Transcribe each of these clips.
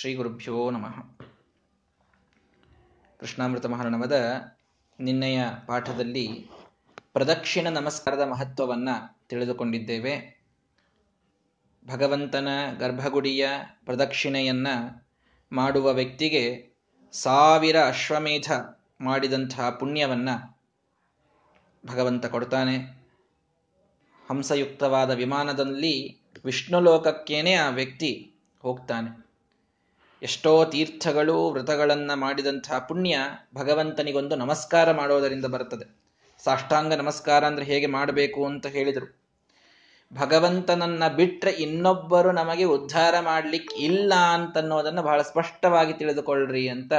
ಶ್ರೀ ಗುರುಭ್ಯೋ ನಮಃ. ಕೃಷ್ಣಾಮೃತ ಮಹಾರಣವದ ನಿನ್ನೆಯ ಪಾಠದಲ್ಲಿ ಪ್ರದಕ್ಷಿಣ ನಮಸ್ಕಾರದ ಮಹತ್ವವನ್ನು ತಿಳಿದುಕೊಂಡಿದ್ದೇವೆ. ಭಗವಂತನ ಗರ್ಭಗುಡಿಯ ಪ್ರದಕ್ಷಿಣೆಯನ್ನ ಮಾಡುವ ವ್ಯಕ್ತಿಗೆ ಸಾವಿರ ಅಶ್ವಮೇಧ ಮಾಡಿದಂತಹ ಪುಣ್ಯವನ್ನು ಭಗವಂತ ಕೊಡ್ತಾನೆ. ಹಂಸಯುಕ್ತವಾದ ವಿಮಾನದಲ್ಲಿ ವಿಷ್ಣು ಲೋಕಕ್ಕೇನೆ ಆ ವ್ಯಕ್ತಿ ಹೋಗ್ತಾನೆ. ಎಷ್ಟೋ ತೀರ್ಥಗಳು, ವ್ರತಗಳನ್ನು ಮಾಡಿದಂತಹ ಪುಣ್ಯ ಭಗವಂತನಿಗೊಂದು ನಮಸ್ಕಾರ ಮಾಡೋದರಿಂದ ಬರುತ್ತದೆ. ಸಾಷ್ಟಾಂಗ ನಮಸ್ಕಾರ ಅಂದ್ರೆ ಹೇಗೆ ಮಾಡಬೇಕು ಅಂತ ಹೇಳಿದರು. ಭಗವಂತನನ್ನ ಬಿಟ್ಟರೆ ಇನ್ನೊಬ್ಬರು ನಮಗೆ ಉದ್ಧಾರ ಮಾಡಲಿಕ್ಕೆ ಇಲ್ಲ ಅಂತನ್ನೋದನ್ನು ಬಹಳ ಸ್ಪಷ್ಟವಾಗಿ ತಿಳಿದುಕೊಳ್ಳ್ರಿ ಅಂತ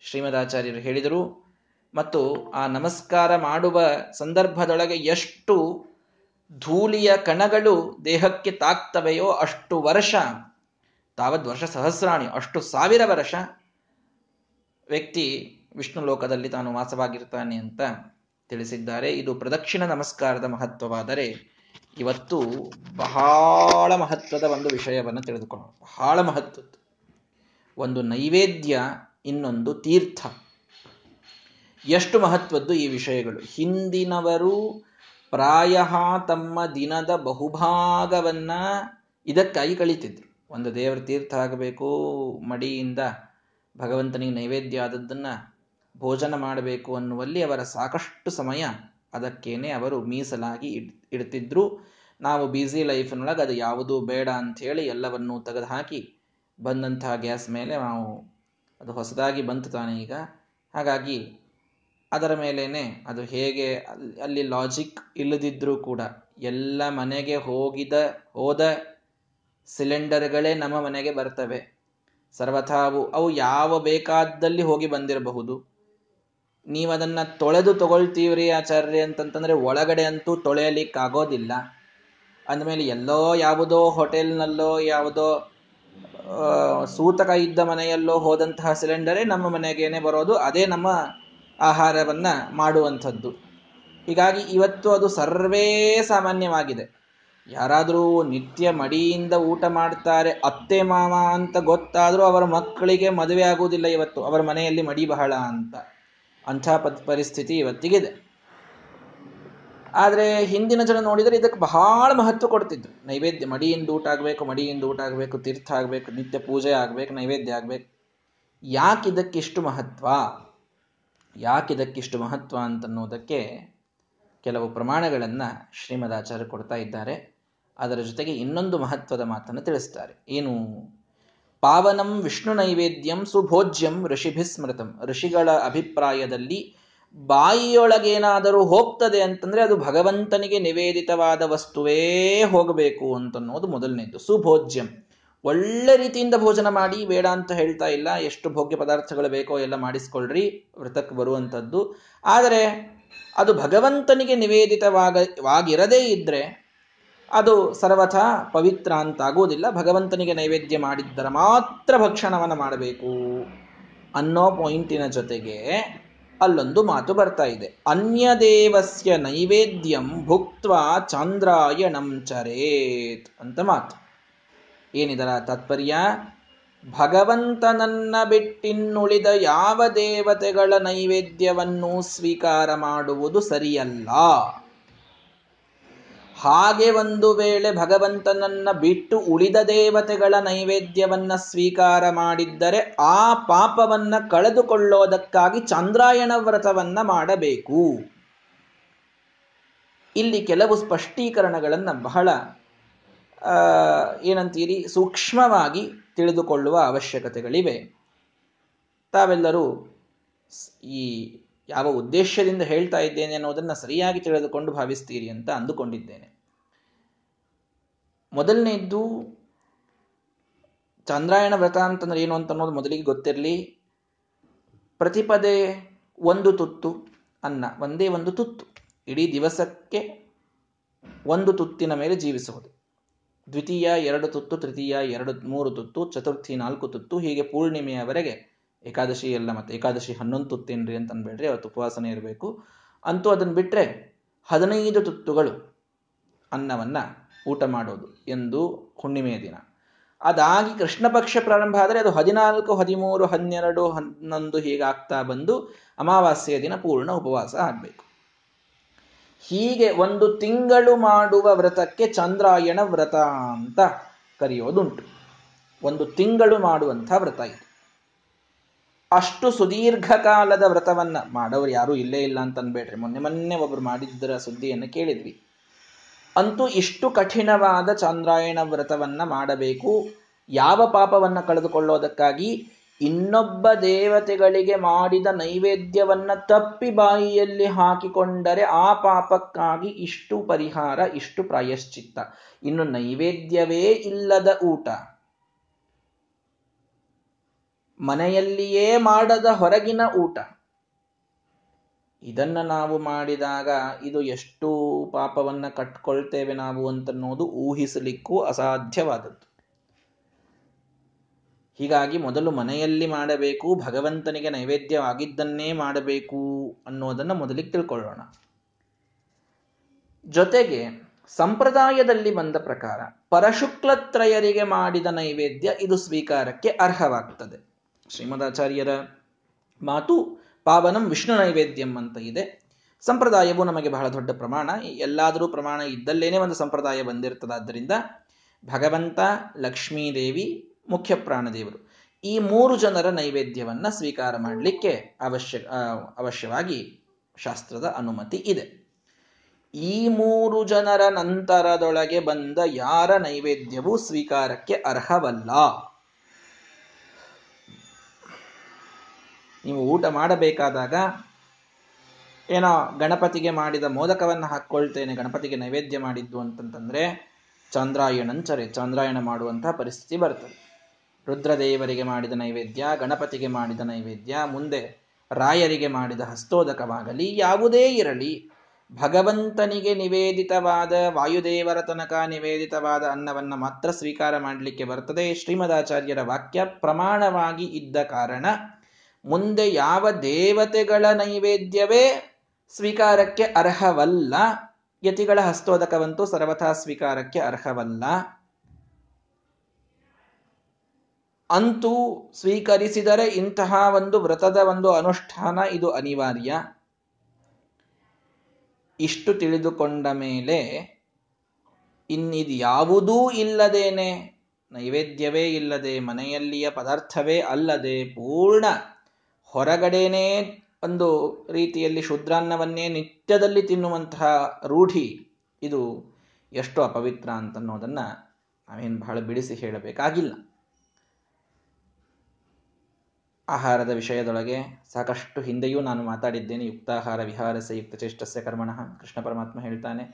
ಶ್ರೀಮದಾಚಾರ್ಯರು ಹೇಳಿದರು. ಮತ್ತು ಆ ನಮಸ್ಕಾರ ಮಾಡುವ ಸಂದರ್ಭದೊಳಗೆ ಎಷ್ಟು ಧೂಳಿಯ ಕಣಗಳು ದೇಹಕ್ಕೆ ತಾಕ್ತವೆಯೋ ಅಷ್ಟು ವರ್ಷ ತಾವದ್ ವರ್ಷ ಸಹಸ್ರಾಣಿ, ಅಷ್ಟು ಸಾವಿರ ವರ್ಷ ವ್ಯಕ್ತಿ ವಿಷ್ಣು ಲೋಕದಲ್ಲಿ ತಾನು ವಾಸವಾಗಿರ್ತಾನೆ ಅಂತ ತಿಳಿಸಿದ್ದಾರೆ. ಇದು ಪ್ರದಕ್ಷಿಣ ನಮಸ್ಕಾರದ ಮಹತ್ವವಾದರೆ ಇವತ್ತು ಬಹಳ ಮಹತ್ವದ ಒಂದು ವಿಷಯವನ್ನು ತಿಳಿದುಕೊಳ್ಳೋಣ. ಬಹಳ ಮಹತ್ವದ್ದು. ಒಂದು ನೈವೇದ್ಯ, ಇನ್ನೊಂದು ತೀರ್ಥ. ಎಷ್ಟು ಮಹತ್ವದ್ದು ಈ ವಿಷಯಗಳು? ಹಿಂದಿನವರು ಪ್ರಾಯ ತಮ್ಮ ದಿನದ ಬಹುಭಾಗವನ್ನ ಇದಕ್ಕಾಗಿ ಕಳೀತಿದ್ರು. ಒಂದು ದೇವರ ತೀರ್ಥ ಆಗಬೇಕು ಮಡಿಯಿಂದ ಭಗವಂತನಿಗೆ ನೈವೇದ್ಯ ಆದದ್ದನ್ನ ಭೋಜನ ಮಾಡಬೇಕು ಅನ್ನುವಲ್ಲಿ ಅವರ ಸಾಕಷ್ಟು ಸಮಯ ಅದಕ್ಕೇನೆ ಅವರು ಮೀಸಲಾಗಿ ಇಡ್, ಇಡ್ತಿದ್ರು. ನಾವು ಬ್ಯುಸಿ ಲೈಫ್ನೊಳಗೆ ಅದು ಯಾವುದು ಬೇಡ ಅಂಥೇಳಿ ಎಲ್ಲವನ್ನೂ ತೆಗೆದುಹಾಕಿ ಬಂದಂತಹ ಗ್ಯಾಸ್ ಮೇಲೆ ನಾವು ಅದು ಹೊಸದಾಗಿ ಬಂತು ತಾನೆ ಈಗ. ಹಾಗಾಗಿ ಅದರ ಮೇಲೇ ಅದು ಹೇಗೆ ಅಲ್ಲಿ ಲಾಜಿಕ್ ಇಲ್ಲದಿದ್ದರೂ ಕೂಡ ಎಲ್ಲ ಮನೆಗೆ ಹೋಗಿದ, ಹೋದ ಸಿಲಿಂಡರ್ಗಳೇ ನಮ್ಮ ಮನೆಗೆ ಬರ್ತವೆ. ಸರ್ವಥಾವು ಅವು ಯಾವ ಬೇಕಾದಲ್ಲಿ ಹೋಗಿ ಬಂದಿರಬಹುದು. ನೀವು ಅದನ್ನ ತೊಳೆದು ತಗೊಳ್ತೀವ್ರಿ ಆಚಾರ್ಯ ಅಂತಂತಂದ್ರೆ ಒಳಗಡೆ ಅಂತೂ ತೊಳೆಯಲಿಕ್ಕೆ ಆಗೋದಿಲ್ಲ ಅಂದಮೇಲೆ ಎಲ್ಲೋ ಯಾವುದೋ ಹೋಟೆಲ್ನಲ್ಲೋ ಯಾವುದೋ ಸೂತಕ ಇದ್ದ ಮನೆಯಲ್ಲೋ ಹೋದಂತಹ ಸಿಲಿಂಡರೇ ನಮ್ಮ ಮನೆಗೇನೆ ಬರೋದು. ಅದೇ ನಮ್ಮ ಆಹಾರವನ್ನ ಮಾಡುವಂಥದ್ದು. ಹೀಗಾಗಿ ಇವತ್ತು ಅದು ಸರ್ವೇ ಸಾಮಾನ್ಯವಾಗಿದೆ. ಯಾರಾದರೂ ನಿತ್ಯ ಮಡಿಯಿಂದ ಊಟ ಮಾಡ್ತಾರೆ ಅತ್ತೆ, ಮಾವ ಅಂತ ಗೊತ್ತಾದರೂ ಅವರ ಮಕ್ಕಳಿಗೆ ಮದುವೆ ಆಗುವುದಿಲ್ಲ ಇವತ್ತು. ಅವರ ಮನೆಯಲ್ಲಿ ಮಡಿ ಬಹಳ ಅಂತ. ಅಂಥ ಪರಿಸ್ಥಿತಿ ಇವತ್ತಿಗಿದೆ. ಆದರೆ ಹಿಂದಿನ ಜನ ನೋಡಿದರೆ ಇದಕ್ಕೆ ಬಹಳ ಮಹತ್ವ ಕೊಡ್ತಿದ್ರು. ನೈವೇದ್ಯ, ಮಡಿಯಿಂದ ಊಟ ಆಗಬೇಕು, ಮಡಿಯಿಂದ ಊಟ ಆಗಬೇಕು, ತೀರ್ಥ ಆಗಬೇಕು, ನಿತ್ಯ ಪೂಜೆ ಆಗಬೇಕು, ನೈವೇದ್ಯ ಆಗಬೇಕು. ಯಾಕಿದಕ್ಕಿಷ್ಟು ಮಹತ್ವ? ಯಾಕಿದಕ್ಕಿಷ್ಟು ಮಹತ್ವ ಅಂತನ್ನೋದಕ್ಕೆ ಕೆಲವು ಪ್ರಮಾಣಗಳನ್ನು ಶ್ರೀಮದಾಚಾರ್ಯ ಕೊಡ್ತಾ ಇದ್ದಾರೆ. ಅದರ ಜೊತೆಗೆ ಇನ್ನೊಂದು ಮಹತ್ವದ ಮಾತನ್ನು ತಿಳಿಸ್ತಾರೆ. ಏನು? ಪಾವನಂ ವಿಷ್ಣು ನೈವೇದ್ಯಂ ಸುಭೋಜ್ಯಂ ಋಷಿಭಿಸ್ಮೃತಂ ಋಷಿಗಳ ಅಭಿಪ್ರಾಯದಲ್ಲಿ ಬಾಯಿಯೊಳಗೇನಾದರೂ ಹೋಗ್ತದೆ ಅಂತಂದ್ರೆ ಅದು ಭಗವಂತನಿಗೆ ನಿವೇದಿತವಾದ ವಸ್ತುವೇ ಹೋಗಬೇಕು ಅಂತನ್ನೋದು ಮೊದಲನೇದು. ಸುಭೋಜ್ಯಂ. ಒಳ್ಳೆ ರೀತಿಯಿಂದ ಭೋಜನ ಮಾಡಿ, ಬೇಡ ಅಂತ ಹೇಳ್ತಾ ಇಲ್ಲ, ಎಷ್ಟು ಭೋಗ್ಯ ಪದಾರ್ಥಗಳು ಬೇಕೋ ಎಲ್ಲ ಮಾಡಿಸ್ಕೊಳ್ರಿ ವೃತಕ್ಕೆ ಬರುವಂಥದ್ದು. ಆದರೆ ಅದು ಭಗವಂತನಿಗೆ ನಿವೇದಿತವಾಗ ವಾಗಿರದೇ ಇದ್ರೆ ಅದು ಸರ್ವಥ ಪವಿತ್ರ ಅಂತಾಗುವುದಿಲ್ಲ. ಭಗವಂತನಿಗೆ ನೈವೇದ್ಯ ಮಾಡಿದ್ದರ ಮಾತ್ರ ಭಕ್ಷಣವನ್ನು ಮಾಡಬೇಕು ಅನ್ನೋ ಪಾಯಿಂಟಿನ ಜೊತೆಗೆ ಅಲ್ಲೊಂದು ಮಾತು ಬರ್ತಾ ಇದೆ. ಅನ್ಯದೇವಸ್ಯ ನೈವೇದ್ಯಂ ಭುಕ್ತ ಚಂದ್ರಾಯಣಂ ಚರೇತ್ ಅಂತ ಮಾತು. ಏನಿದರ ತಾತ್ಪರ್ಯ? ಭಗವಂತನನ್ನ ಬಿಟ್ಟಿನ್ನುಳಿದ ಯಾವ ದೇವತೆಗಳ ನೈವೇದ್ಯವನ್ನು ಸ್ವೀಕಾರ ಮಾಡುವುದು ಸರಿಯಲ್ಲ. ಹಾಗೆ ಒಂದು ವೇಳೆ ಭಗವಂತನನ್ನ ಬಿಟ್ಟು ಉಳಿದ ದೇವತೆಗಳ ನೈವೇದ್ಯವನ್ನ ಸ್ವೀಕಾರ ಮಾಡಿದ್ದರೆ ಆ ಪಾಪವನ್ನ ಕಳೆದುಕೊಳ್ಳೋದಕ್ಕಾಗಿ ಚಂದ್ರಾಯಣ ವ್ರತವನ್ನ ಮಾಡಬೇಕು. ಇಲ್ಲಿ ಕೆಲವು ಸ್ಪಷ್ಟೀಕರಣಗಳನ್ನು ಬಹಳ ಏನಂತೀರಿ, ಸೂಕ್ಷ್ಮವಾಗಿ ತಿಳಿದುಕೊಳ್ಳುವ ಅವಶ್ಯಕತೆಗಳಿವೆ. ತಾವೆಲ್ಲರೂ ಈ ಯಾವ ಉದ್ದೇಶದಿಂದ ಹೇಳ್ತಾ ಇದ್ದೇನೆ ಅನ್ನೋದನ್ನು ಸರಿಯಾಗಿ ತಿಳಿದುಕೊಂಡು ಭಾವಿಸ್ತೀರಿ ಅಂತ ಅಂದುಕೊಂಡಿದ್ದೇನೆ. ಮೊದಲನೇದ್ದು, ಚಂದ್ರಾಯಣ ವ್ರತ ಅಂತಂದ್ರೆ ಏನು ಅಂತ ಅನ್ನೋದು ಮೊದಲಿಗೆ ಗೊತ್ತಿರಲಿ. ಪ್ರತಿಪದೆ ಒಂದು ತುತ್ತು ಅನ್ನ, ಒಂದೇ ಒಂದು ತುತ್ತು. ಇಡೀ ದಿವಸಕ್ಕೆ ಒಂದು ತುತ್ತಿನ ಮೇಲೆ ಜೀವಿಸುವುದು. ದ್ವಿತೀಯ, ಎರಡು ತುತ್ತು, ತೃತೀಯ, ಎರಡು ಮೂರು ತುತ್ತು, ಚತುರ್ಥಿ ನಾಲ್ಕು ತುತ್ತು, ಹೀಗೆ ಪೂರ್ಣಿಮೆಯವರೆಗೆ ಏಕಾದಶಿ ಎಲ್ಲ ಮತ್ತೆ ಏಕಾದಶಿ ಹನ್ನೊಂದು ತುತ್ತೇನ್ರಿ ಅಂತ ಅನ್ಬೇಡ್ರಿ, ಅವತ್ತು ಉಪವಾಸನೆ ಇರಬೇಕು. ಅಂತೂ ಅದನ್ನು ಬಿಟ್ಟರೆ ಹದಿನೈದು ತುತ್ತುಗಳು ಅನ್ನವನ್ನ ಊಟ ಮಾಡೋದು ಎಂದು ಹುಣ್ಣಿಮೆಯ ದಿನ. ಅದಾಗಿ ಕೃಷ್ಣ ಪಕ್ಷ ಪ್ರಾರಂಭ ಆದರೆ ಅದು ಹದಿನಾಲ್ಕು, ಹದಿಮೂರು, ಹನ್ನೆರಡು, ಹನ್ನೊಂದು ಹೀಗಾಗ್ತಾ ಬಂದು ಅಮಾವಾಸ್ಯೆಯ ದಿನ ಪೂರ್ಣ ಉಪವಾಸ ಆಗಬೇಕು. ಹೀಗೆ ಒಂದು ತಿಂಗಳು ಮಾಡುವ ವ್ರತಕ್ಕೆ ಚಂದ್ರಾಯಣ ವ್ರತ ಅಂತ ಕರೆಯೋದುಂಟು. ಒಂದು ತಿಂಗಳು ಮಾಡುವಂಥ ವ್ರತ ಇದು. ಅಷ್ಟು ಸುದೀರ್ಘ ಕಾಲದ ವ್ರತವನ್ನ ಮಾಡೋರು ಯಾರೂ ಇಲ್ಲೇ ಇಲ್ಲ ಅಂತ ಅನ್ಬೇಡ್ರಿ ಮೊನ್ನೆ ಮೊನ್ನೆ ಒಬ್ರು ಮಾಡಿದ್ದರ ಸುದ್ದಿಯನ್ನು ಕೇಳಿದ್ವಿ. ಅಂತೂ ಇಷ್ಟು ಕಠಿಣವಾದ ಚಂದ್ರಾಯಣ ವ್ರತವನ್ನ ಮಾಡಬೇಕು. ಯಾವ ಪಾಪವನ್ನ ಕಳೆದುಕೊಳ್ಳೋದಕ್ಕಾಗಿ ಇನ್ನೊಬ್ಬ ದೇವತೆಗಳಿಗೆ ಮಾಡಿದ ನೈವೇದ್ಯವನ್ನ ತಪ್ಪಿ ಬಾಯಿಯಲ್ಲಿ ಹಾಕಿಕೊಂಡರೆ ಆ ಪಾಪಕ್ಕಾಗಿ ಇಷ್ಟು ಪರಿಹಾರ, ಇಷ್ಟು ಪ್ರಾಯಶ್ಚಿತ್ತ. ಇನ್ನು ನೈವೇದ್ಯವೇ ಇಲ್ಲದ ಊಟ. ಮನೆಯಲ್ಲಿಯೇ ಮಾಡದ ಹೊರಗಿನ ಊಟ. ಇದನ್ನ ನಾವು ಮಾಡಿದಾಗ ಇದು ಎಷ್ಟು ಪಾಪವನ್ನ ಕಟ್ಕೊಳ್ತೇವೆ ನಾವು ಅಂತನ್ನೋದು ಊಹಿಸಲಿಕ್ಕೂ ಅಸಾಧ್ಯವಾದದ್ದು. ಹೀಗಾಗಿ ಮೊದಲು ಮನೆಯಲ್ಲಿ ಮಾಡಬೇಕು, ಭಗವಂತನಿಗೆ ನೈವೇದ್ಯವಾಗಿದ್ದನ್ನೇ ಮಾಡಬೇಕು ಅನ್ನೋದನ್ನು ಮೊದಲಿಗೆ ತಿಳ್ಕೊಳ್ಳೋಣ. ಜೊತೆಗೆ ಸಂಪ್ರದಾಯದಲ್ಲಿ ಬಂದ ಪ್ರಕಾರ ಪರಶುಕ್ಲತ್ರಯರಿಗೆ ಮಾಡಿದ ನೈವೇದ್ಯ ಇದು ಸ್ವೀಕಾರಕ್ಕೆ ಅರ್ಹವಾಗ್ತದೆ. ಶ್ರೀಮದಾಚಾರ್ಯರ ಮಾತು ಪಾವನಂ ವಿಷ್ಣು ನೈವೇದ್ಯಂ ಅಂತ ಇದೆ. ಸಂಪ್ರದಾಯವು ನಮಗೆ ಬಹಳ ದೊಡ್ಡ ಪ್ರಮಾಣ. ಎಲ್ಲಾದರೂ ಪ್ರಮಾಣ ಇದ್ದಲ್ಲೇನೆ ಒಂದು ಸಂಪ್ರದಾಯ ಬಂದಿರ್ತದಾದ್ದರಿಂದ ಭಗವಂತ, ಲಕ್ಷ್ಮೀದೇವಿ ಮುಖ್ಯ ಪ್ರಾಣದೇವರು. ಈ ಮೂರು ಜನರ ನೈವೇದ್ಯವನ್ನ ಸ್ವೀಕಾರ ಮಾಡಲಿಕ್ಕೆ ಅವಶ್ಯ ಅವಶ್ಯವಾಗಿ ಶಾಸ್ತ್ರದ ಅನುಮತಿ ಇದೆ. ಈ ಮೂರು ಜನರ ನಂತರದೊಳಗೆ ಬಂದ ಯಾರ ನೈವೇದ್ಯವೂ ಸ್ವೀಕಾರಕ್ಕೆ ಅರ್ಹವಲ್ಲ? ನೀವು ಊಟ ಮಾಡಬೇಕಾದಾಗ ಏನೋ ಗಣಪತಿಗೆ ಮಾಡಿದ ಮೋದಕವನ್ನು ಹಾಕ್ಕೊಳ್ತೇನೆ, ಗಣಪತಿಗೆ ನೈವೇದ್ಯ ಮಾಡಿದ್ದು ಅಂತಂತಂದ್ರೆ ಚಂದ್ರಾಯಣಂಚರೆ, ಚಂದ್ರಾಯಣ ಮಾಡುವಂತಹ ಪರಿಸ್ಥಿತಿ ಬರ್ತದೆ. ರುದ್ರದೇವರಿಗೆ ಮಾಡಿದ ನೈವೇದ್ಯ, ಗಣಪತಿಗೆ ಮಾಡಿದ ನೈವೇದ್ಯ, ಮುಂದೆ ರಾಯರಿಗೆ ಮಾಡಿದ ಹಸ್ತೋದಕವಾಗಲಿ, ಯಾವುದೇ ಇರಲಿ, ಭಗವಂತನಿಗೆ ನಿವೇದಿತವಾದ, ವಾಯುದೇವರ ತನಕ ನಿವೇದಿತವಾದ ಅನ್ನವನ್ನು ಮಾತ್ರ ಸ್ವೀಕಾರ ಮಾಡಲಿಕ್ಕೆ ಬರ್ತದೆ. ಶ್ರೀಮದಾಚಾರ್ಯರ ವಾಕ್ಯ ಪ್ರಮಾಣವಾಗಿ ಇದ್ದ ಕಾರಣ, ಮುಂದೆ ಯಾವ ದೇವತೆಗಳ ನೈವೇದ್ಯವೇ ಸ್ವೀಕಾರಕ್ಕೆ ಅರ್ಹವಲ್ಲ, ಯತಿಗಳ ಹಸ್ತೋದಕವಂತೂ ಸರ್ವಥಾ ಸ್ವೀಕಾರಕ್ಕೆ ಅರ್ಹವಲ್ಲ ಅಂತೂ ಸ್ವೀಕರಿಸಿದರೆ ಇಂತಹ ಒಂದು ವ್ರತದ ಒಂದು ಅನುಷ್ಠಾನ ಇದು ಅನಿವಾರ್ಯ. ಇಷ್ಟು ತಿಳಿದುಕೊಂಡ ಮೇಲೆ ಇನ್ನಿದು ಯಾವುದೂ ಇಲ್ಲದೇನೆ, ನೈವೇದ್ಯವೇ ಇಲ್ಲದೆ, ಮನೆಯಲ್ಲಿಯ ಪದಾರ್ಥವೇ ಅಲ್ಲದೆ, ಪೂರ್ಣ ಹೊರಗಡೆನೇ ಒಂದು ರೀತಿಯಲ್ಲಿ ಶುದ್ರಾನ್ನವನ್ನೇ ನಿತ್ಯದಲ್ಲಿ ತಿನ್ನುವಂತಹ ರೂಢಿ ಇದು ಎಷ್ಟು ಅಪವಿತ್ರ ಅಂತನ್ನೋದನ್ನು ನಾವೇನು ಬಹಳ ಬಿಡಿಸಿ ಹೇಳಬೇಕಾಗಿಲ್ಲ. ಆಹಾರದ ವಿಷಯದೊಳಗೆ ಸಾಕಷ್ಟು ಹಿಂದೆಯೂ ನಾನು ಮಾತಾಡಿದ್ದೇನೆ. ಯುಕ್ತಾಹಾರ ವಿಹಾರಸ ಯುಕ್ತ ಚೇಷ್ಟಸ್ಯ ಕರ್ಮಣ ಕೃಷ್ಣ ಪರಮಾತ್ಮ ಹೇಳ್ತಾನೆ.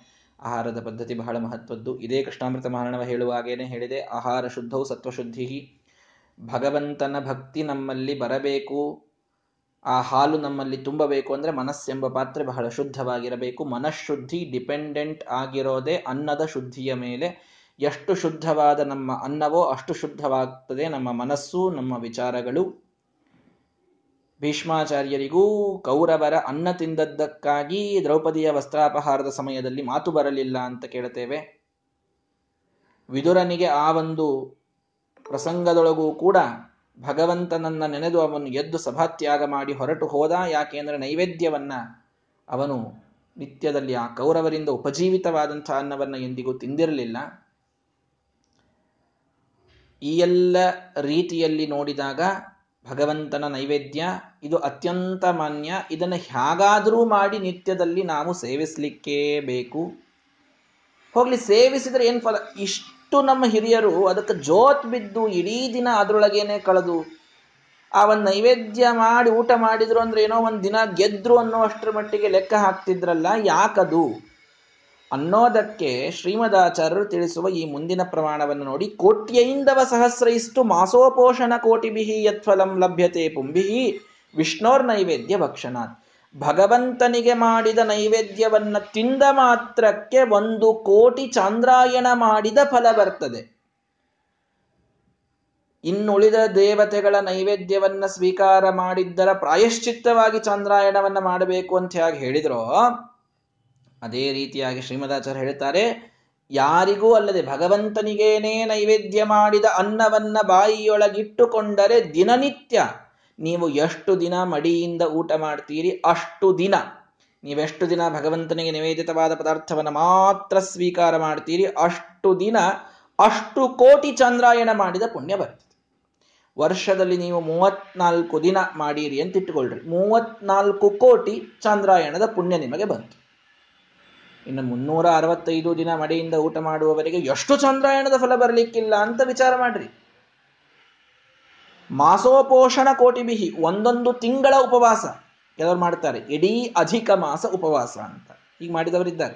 ಆಹಾರದ ಪದ್ಧತಿ ಬಹಳ ಮಹತ್ವದ್ದು. ಇದೇ ಕೃಷ್ಣಾಮೃತ ಮಹಾರಣವ ಹೇಳುವಾಗೇನೆ ಹೇಳಿದೆ. ಆಹಾರ ಶುದ್ಧವು ಸತ್ವಶುದ್ಧಿ. ಭಗವಂತನ ಭಕ್ತಿ ನಮ್ಮಲ್ಲಿ ಬರಬೇಕು. ಆ ಹಾಲು ನಮ್ಮಲ್ಲಿ ತುಂಬಬೇಕು ಅಂದರೆ ಮನಸ್ಸೆಂಬ ಪಾತ್ರೆ ಬಹಳ ಶುದ್ಧವಾಗಿರಬೇಕು. ಮನಃಶುದ್ಧಿ ಡಿಪೆಂಡೆಂಟ್ ಆಗಿರೋದೇ ಅನ್ನದ ಶುದ್ಧಿಯ ಮೇಲೆ. ಎಷ್ಟು ಶುದ್ಧವಾದ ನಮ್ಮ ಅನ್ನವೋ ಅಷ್ಟು ಶುದ್ಧವಾಗ್ತದೆ ನಮ್ಮ ಮನಸ್ಸು, ನಮ್ಮ ವಿಚಾರಗಳು. ಭೀಷ್ಮಾಚಾರ್ಯರಿಗೂ ಕೌರವರ ಅನ್ನ ತಿಂದದ್ದಕ್ಕಾಗಿ ದ್ರೌಪದಿಯ ವಸ್ತ್ರಾಪಹಾರದ ಸಮಯದಲ್ಲಿ ಮಾತು ಬರಲಿಲ್ಲ ಅಂತ ಕೇಳ್ತೇವೆ ವಿದುರನಿಗೆ ಆ ಒಂದು ಪ್ರಸಂಗದೊಳಗೂ ಕೂಡ ಭಗವಂತನನ್ನ ನೆನೆದು ಅವನು ಎದ್ದು ಸಭಾತ್ಯಾಗ ಮಾಡಿ ಹೊರಟು ಹೋದ, ಯಾಕೆಂದ್ರೆ ನೈವೇದ್ಯವನ್ನ ಅವನು ನಿತ್ಯದಲ್ಲಿ ಆ ಕೌರವರಿಂದ ಉಪಜೀವಿತವಾದಂಥ ಅನ್ನವನ್ನ ಎಂದಿಗೂ ತಿಂದಿರಲಿಲ್ಲ. ಈ ಎಲ್ಲ ರೀತಿಯಲ್ಲಿ ನೋಡಿದಾಗ ಭಗವಂತನ ನೈವೇದ್ಯ, ಇದು ಅತ್ಯಂತ ಮಾನ್ಯ. ಇದನ್ನು ಹೇಗಾದರೂ ಮಾಡಿ ನಿತ್ಯದಲ್ಲಿ ನಾವು ಸೇವಿಸಲಿಕ್ಕೇ ಬೇಕು. ಹೋಗಲಿ, ಸೇವಿಸಿದರೆ ಏನು ಫಲ? ಇಷ್ಟು ನಮ್ಮ ಹಿರಿಯರು ಅದಕ್ಕೆ ಜೋತ್ ಬಿದ್ದು ಇಡೀ ದಿನ ಅದರೊಳಗೇನೆ ಕಳೆದು, ಆ ಒಂದು ನೈವೇದ್ಯ ಮಾಡಿ ಊಟ ಮಾಡಿದ್ರು ಅಂದ್ರೆ ಏನೋ ಒಂದು ದಿನ ಗೆದ್ರು ಅನ್ನೋಷ್ಟರ ಮಟ್ಟಿಗೆ ಲೆಕ್ಕ ಹಾಕ್ತಿದ್ರಲ್ಲ, ಯಾಕದು? ಅನ್ನೋದಕ್ಕೆ ಶ್ರೀಮದಾಚಾರ್ಯರು ತಿಳಿಸುವ ಈ ಮುಂದಿನ ಪ್ರಮಾಣವನ್ನು ನೋಡಿ, ಕೋಟ್ಯೈಂದವ ಸಹಸ್ರೈಷ್ಟು ಮಾಸೋಪೋಷಣ ಕೋಟಿಬಿಹಿ ಯತ್ಫಲಂ ಲಭ್ಯತೆ ಪುಂಬಿಹಿ ವಿಷ್ಣೋರ್ ನೈವೇದ್ಯ ಭಕ್ಷಣಾತ್. ಭಗವಂತನಿಗೆ ಮಾಡಿದ ನೈವೇದ್ಯವನ್ನ ತಿಂದ ಮಾತ್ರಕ್ಕೆ ಒಂದು ಕೋಟಿ ಚಾಂದ್ರಾಯಣ ಮಾಡಿದ ಫಲ ಬರ್ತದೆ. ಇನ್ನುಳಿದ ದೇವತೆಗಳ ನೈವೇದ್ಯವನ್ನ ಸ್ವೀಕಾರ ಮಾಡಿದ್ದರ ಪ್ರಾಯಶ್ಚಿತ್ತವಾಗಿ ಚಾಂದ್ರಾಯಣವನ್ನ ಮಾಡಬೇಕು ಅಂತ ಹೇಳಿದ್ರೋ ಅದೇ ರೀತಿಯಾಗಿ ಶ್ರೀಮದಾಚಾರ್ಯ ಹೇಳ್ತಾರೆ ಯಾರಿಗೂ ಅಲ್ಲದೆ ಭಗವಂತನಿಗೇನೇ ನೈವೇದ್ಯ ಮಾಡಿದ ಅನ್ನವನ್ನ ಬಾಯಿಯೊಳಗಿಟ್ಟುಕೊಂಡರೆ ದಿನನಿತ್ಯ ನೀವು ಎಷ್ಟು ದಿನ ಮಡಿಯಿಂದ ಊಟ ಮಾಡ್ತೀರಿ ಅಷ್ಟು ದಿನ. ನೀವೆಷ್ಟು ದಿನ ಭಗವಂತನಿಗೆ ನಿವೇದಿತವಾದ ಪದಾರ್ಥವನ್ನು ಮಾತ್ರ ಸ್ವೀಕಾರ ಮಾಡ್ತೀರಿ ಅಷ್ಟು ದಿನ ಅಷ್ಟು ಕೋಟಿ ಚಂದ್ರಾಯಣ ಮಾಡಿದ ಪುಣ್ಯ ಬರ್ತದೆ. ವರ್ಷದಲ್ಲಿ ನೀವು ಮೂವತ್ನಾಲ್ಕು ದಿನ ಮಾಡಿರಿ ಅಂತ ಇಟ್ಟುಕೊಳ್ಳ್ರಿ ಮೂವತ್ನಾಲ್ಕು ಕೋಟಿ ಚಂದ್ರಾಯಣದ ಪುಣ್ಯ ನಿಮಗೆ ಬಂತು. ಇನ್ನು ಮುನ್ನೂರ ಅರವತ್ತೈದು ದಿನ ಮಡಿಯಿಂದ ಊಟ ಮಾಡುವವರಿಗೆ ಎಷ್ಟು ಚಂದ್ರಾಯಣದ ಫಲ ಬರಲಿಕ್ಕಿಲ್ಲ ಅಂತ ವಿಚಾರ ಮಾಡ್ರಿ. ಮಾಸೋಪೋಷಣ ಕೋಟಿ ಬಿಹಿ, ಒಂದೊಂದು ತಿಂಗಳ ಉಪವಾಸ. ಕೆಲವರು ಮಾಡ್ತಾರೆ, ಇಡೀ ಅಧಿಕ ಮಾಸ ಉಪವಾಸ ಅಂತ. ಈಗ ಮಾಡಿದವರಿದ್ದಾರೆ.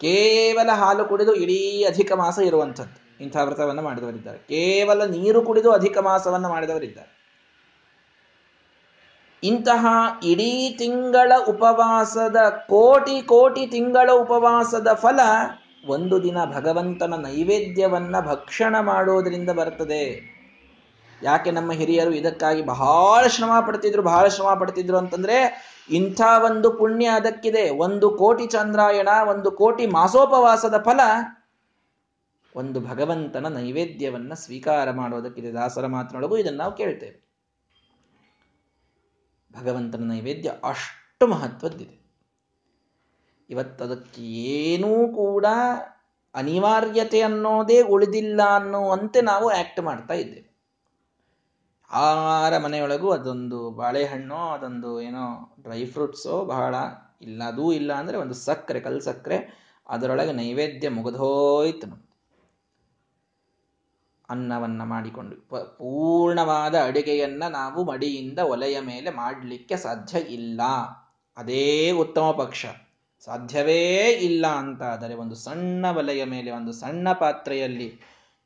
ಕೇವಲ ಹಾಲು ಕುಡಿದು ಇಡೀ ಅಧಿಕ ಮಾಸ ಇರುವಂಥದ್ದು ಇಂಥ ವ್ರತವನ್ನು ಮಾಡಿದವರಿದ್ದಾರೆ. ಕೇವಲ ನೀರು ಕುಡಿದು ಅಧಿಕ ಮಾಸವನ್ನು ಮಾಡಿದವರಿದ್ದಾರೆ. ಇಂತಹ ಇಡೀ ತಿಂಗಳ ಉಪವಾಸದ ಕೋಟಿ ಕೋಟಿ ತಿಂಗಳ ಉಪವಾಸದ ಫಲ ಒಂದು ದಿನ ಭಗವಂತನ ನೈವೇದ್ಯವನ್ನು ಭಕ್ಷಣ ಮಾಡೋದರಿಂದ ಬರ್ತದೆ. ಯಾಕೆ ನಮ್ಮ ಹಿರಿಯರು ಇದಕ್ಕಾಗಿ ಬಹಳ ಶ್ರಮ ಪಡ್ತಿದ್ರು, ಬಹಳ ಶ್ರಮ ಪಡ್ತಿದ್ರು ಅಂತಂದ್ರೆ ಇಂಥ ಒಂದು ಪುಣ್ಯ ಅದಕ್ಕಿದೆ. ಒಂದು ಕೋಟಿ ಚಂದ್ರಾಯಣ, ಒಂದು ಕೋಟಿ ಮಾಸೋಪವಾಸದ ಫಲ ಒಂದು ಭಗವಂತನ ನೈವೇದ್ಯವನ್ನು ಸ್ವೀಕಾರ ಮಾಡೋದಕ್ಕಿದೆ. ದಾಸರ ಮಾತಿನೊಳಗೂ ಇದನ್ನು ನಾವು ಕೇಳ್ತೇವೆ. ಭಗವಂತನ ನೈವೇದ್ಯ ಅಷ್ಟು ಮಹತ್ವದ್ದಿದೆ. ಇವತ್ತದಕ್ಕೆ ಏನೂ ಕೂಡ ಅನಿವಾರ್ಯತೆ ಅನ್ನೋದೇ ಉಳಿದಿಲ್ಲ ಅನ್ನುವಂತೆ ನಾವು ಆ್ಯಕ್ಟ್ ಮಾಡ್ತಾ ಇದ್ದೇವೆ. ಆರ ಮನೆಯೊಳಗೂ ಅದೊಂದು ಬಾಳೆಹಣ್ಣು, ಅದೊಂದು ಏನೋ ಡ್ರೈ ಫ್ರೂಟ್ಸೋ ಬಹಳ ಇಲ್ಲ ಅದೂ ಇಲ್ಲ ಅಂದರೆ ಒಂದು ಸಕ್ಕರೆ, ಕಲ್ಲು ಸಕ್ಕರೆ, ಅದರೊಳಗೆ ನೈವೇದ್ಯ ಮುಗಿದೋಯ್ತು ಅನ್ನವನ್ನ ಮಾಡಿಕೊಂಡು. ಪೂರ್ಣವಾದ ಅಡುಗೆಯನ್ನು ನಾವು ಮಡಿಯಿಂದ ಒಲೆಯ ಮೇಲೆ ಮಾಡಲಿಕ್ಕೆ ಸಾಧ್ಯ ಇಲ್ಲ. ಅದೇ ಉತ್ತಮ ಪಕ್ಷ. ಸಾಧ್ಯವೇ ಇಲ್ಲ ಅಂತಾದರೆ ಒಂದು ಸಣ್ಣ ಒಲೆಯ ಮೇಲೆ, ಒಂದು ಸಣ್ಣ ಪಾತ್ರೆಯಲ್ಲಿ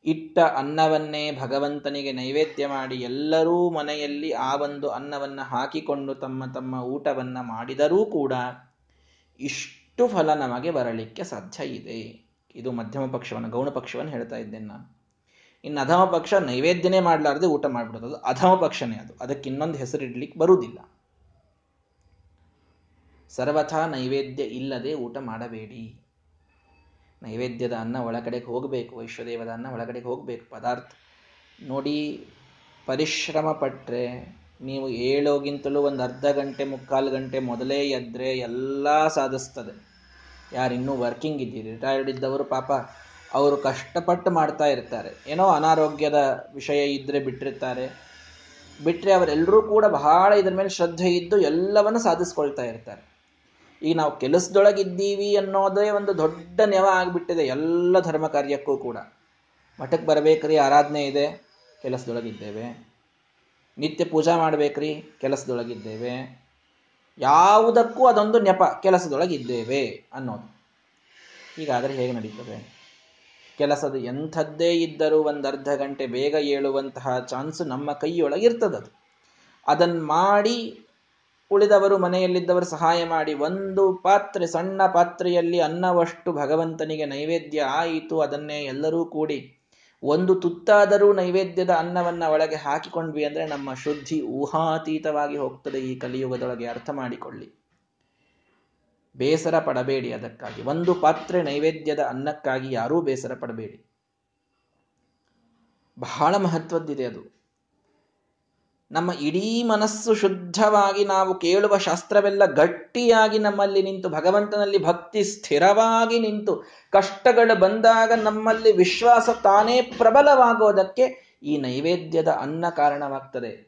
ಇಟ್ಟ ಅನ್ನವನ್ನೇ ಭಗವಂತನಿಗೆ ನೈವೇದ್ಯ ಮಾಡಿ ಎಲ್ಲರೂ ಮನೆಯಲ್ಲಿ ಆ ಒಂದು ಅನ್ನವನ್ನು ಹಾಕಿಕೊಂಡು ತಮ್ಮ ತಮ್ಮ ಊಟವನ್ನ ಮಾಡಿದರೂ ಕೂಡ ಇಷ್ಟು ಫಲ ನಮಗೆ ಬರಲಿಕ್ಕೆ ಸಾಧ್ಯ ಇದೆ. ಇದು ಮಧ್ಯಮ ಪಕ್ಷವನ್ನು, ಗೌಣ ಪಕ್ಷವನ್ನು ಹೇಳ್ತಾ ಇದ್ದೇನೆ ನಾನು. ಇನ್ನು ಅಧಮ ಪಕ್ಷ ನೈವೇದ್ಯನೇ ಮಾಡಲಾರ್ದೆ ಊಟ ಮಾಡಿಬಿಡೋದು. ಅದು ಅಧಮ ಪಕ್ಷನೇ ಅದು. ಅದಕ್ಕೆ ಇನ್ನೊಂದು ಹೆಸರು ಇಡ್ಲಿಕ್ಕೆ ಬರುವುದಿಲ್ಲ. ಸರ್ವಥಾ ನೈವೇದ್ಯ ಇಲ್ಲದೆ ಊಟ ಮಾಡಬೇಡಿ. ನೈವೇದ್ಯದ ಅನ್ನ ಒಳಗಡೆಗೆ ಹೋಗಬೇಕು, ವೈಶ್ವದೇವದ ಅನ್ನ ಒಳಗಡೆಗೆ ಹೋಗಬೇಕು, ಪದಾರ್ಥ. ನೋಡಿ, ಪರಿಶ್ರಮ ಪಟ್ಟರೆ ನೀವು ಏಳೋಗಿಂತಲೂ ಒಂದು ಅರ್ಧ ಗಂಟೆ, ಮುಕ್ಕಾಲು ಗಂಟೆ ಮೊದಲೇ ಎದ್ರೆ ಎಲ್ಲ ಸಾಧಿಸ್ತದೆ. ಯಾರಿನ್ನೂ ವರ್ಕಿಂಗ್ ಇದ್ದೀರಿ. ರಿಟೈರ್ಡ್ ಇದ್ದವರು ಪಾಪ ಅವರು ಕಷ್ಟಪಟ್ಟು ಮಾಡ್ತಾ ಇರ್ತಾರೆ. ಏನೋ ಅನಾರೋಗ್ಯದ ವಿಷಯ ಇದ್ರೆ ಬಿಟ್ಟಿರ್ತಾರೆ. ಬಿಟ್ಟರೆ ಅವರೆಲ್ಲರೂ ಕೂಡ ಬಹಳ ಇದ್ರ ಮೇಲೆ ಶ್ರದ್ಧೆ ಇದ್ದು ಎಲ್ಲವನ್ನು ಸಾಧಿಸ್ಕೊಳ್ತಾ ಇರ್ತಾರೆ. ಈಗ ನಾವು ಕೆಲಸದೊಳಗಿದ್ದೀವಿ ಅನ್ನೋದೇ ಒಂದು ದೊಡ್ಡ ನೆವ ಆಗಿಬಿಟ್ಟಿದೆ ಎಲ್ಲ ಧರ್ಮ ಕಾರ್ಯಕ್ಕೂ ಕೂಡ. ಮಠಕ್ಕೆ ಬರಬೇಕ್ರಿ, ಆರಾಧನೆ ಇದೆ, ಕೆಲಸದೊಳಗಿದ್ದೇವೆ. ನಿತ್ಯ ಪೂಜಾ ಮಾಡಬೇಕ್ರಿ, ಕೆಲಸದೊಳಗಿದ್ದೇವೆ. ಯಾವುದಕ್ಕೂ ಅದೊಂದು ನೆಪ, ಕೆಲಸದೊಳಗಿದ್ದೇವೆ ಅನ್ನೋದು. ಹೀಗಾದರೆ ಹೇಗೆ ನಡೀತದೆ? ಕೆಲಸದ ಎಂಥದ್ದೇ ಇದ್ದರೂ ಒಂದು ಅರ್ಧ ಗಂಟೆ ಬೇಗ ಏಳುವಂತಹ ಚಾನ್ಸ್ ನಮ್ಮ ಕೈಯೊಳಗಿರ್ತದದು. ಅದನ್ನು ಮಾಡಿ ಉಳಿದವರು, ಮನೆಯಲ್ಲಿದ್ದವರು ಸಹಾಯ ಮಾಡಿ ಒಂದು ಪಾತ್ರೆ, ಸಣ್ಣ ಪಾತ್ರೆಯಲ್ಲಿ ಅನ್ನವಷ್ಟು ಭಗವಂತನಿಗೆ ನೈವೇದ್ಯ ಆಯಿತು, ಅದನ್ನೇ ಎಲ್ಲರೂ ಕೂಡಿ ಒಂದು ತುತ್ತಾದರೂ ನೈವೇದ್ಯದ ಅನ್ನವನ್ನು ಒಳಗೆ ಹಾಕಿಕೊಂಡ್ವಿ ಅಂದ್ರೆ ನಮ್ಮ ಶುದ್ಧಿ ಊಹಾತೀತವಾಗಿ ಹೋಗ್ತದೆ ಈ ಕಲಿಯುಗದೊಳಗೆ ಅರ್ಥ ಮಾಡಿಕೊಳ್ಳಿ. ಬೇಸರ ಪಡಬೇಡಿ ಅದಕ್ಕಾಗಿ. ಒಂದು ಪಾತ್ರೆ ನೈವೇದ್ಯದ ಅನ್ನಕ್ಕಾಗಿ ಯಾರೂ ಬೇಸರ ಪಡಬೇಡಿ. ಬಹಳ ಮಹತ್ವದ್ದಿದೆ ಅದು. ನಮ್ಮ ಇಡೀ ಮನಸ್ಸು ಶುದ್ಧವಾಗಿ ನಾವು ಕೇಳುವ ಶಾಸ್ತ್ರವೆಲ್ಲ ಗಟ್ಟಿಯಾಗಿ ನಮ್ಮಲ್ಲಿ ನಿಂತು, ಭಗವಂತನಲ್ಲಿ ಭಕ್ತಿ ಸ್ಥಿರವಾಗಿ ನಿಂತು, ಕಷ್ಟಗಳು ಬಂದಾಗ ನಮ್ಮಲ್ಲಿ ವಿಶ್ವಾಸ ತಾನೇ ಪ್ರಬಲವಾಗೋದಕ್ಕೆ ಈ ನೈವೇದ್ಯದ ಅನ್ನ ಕಾರಣವಾಗ್ತದೆ.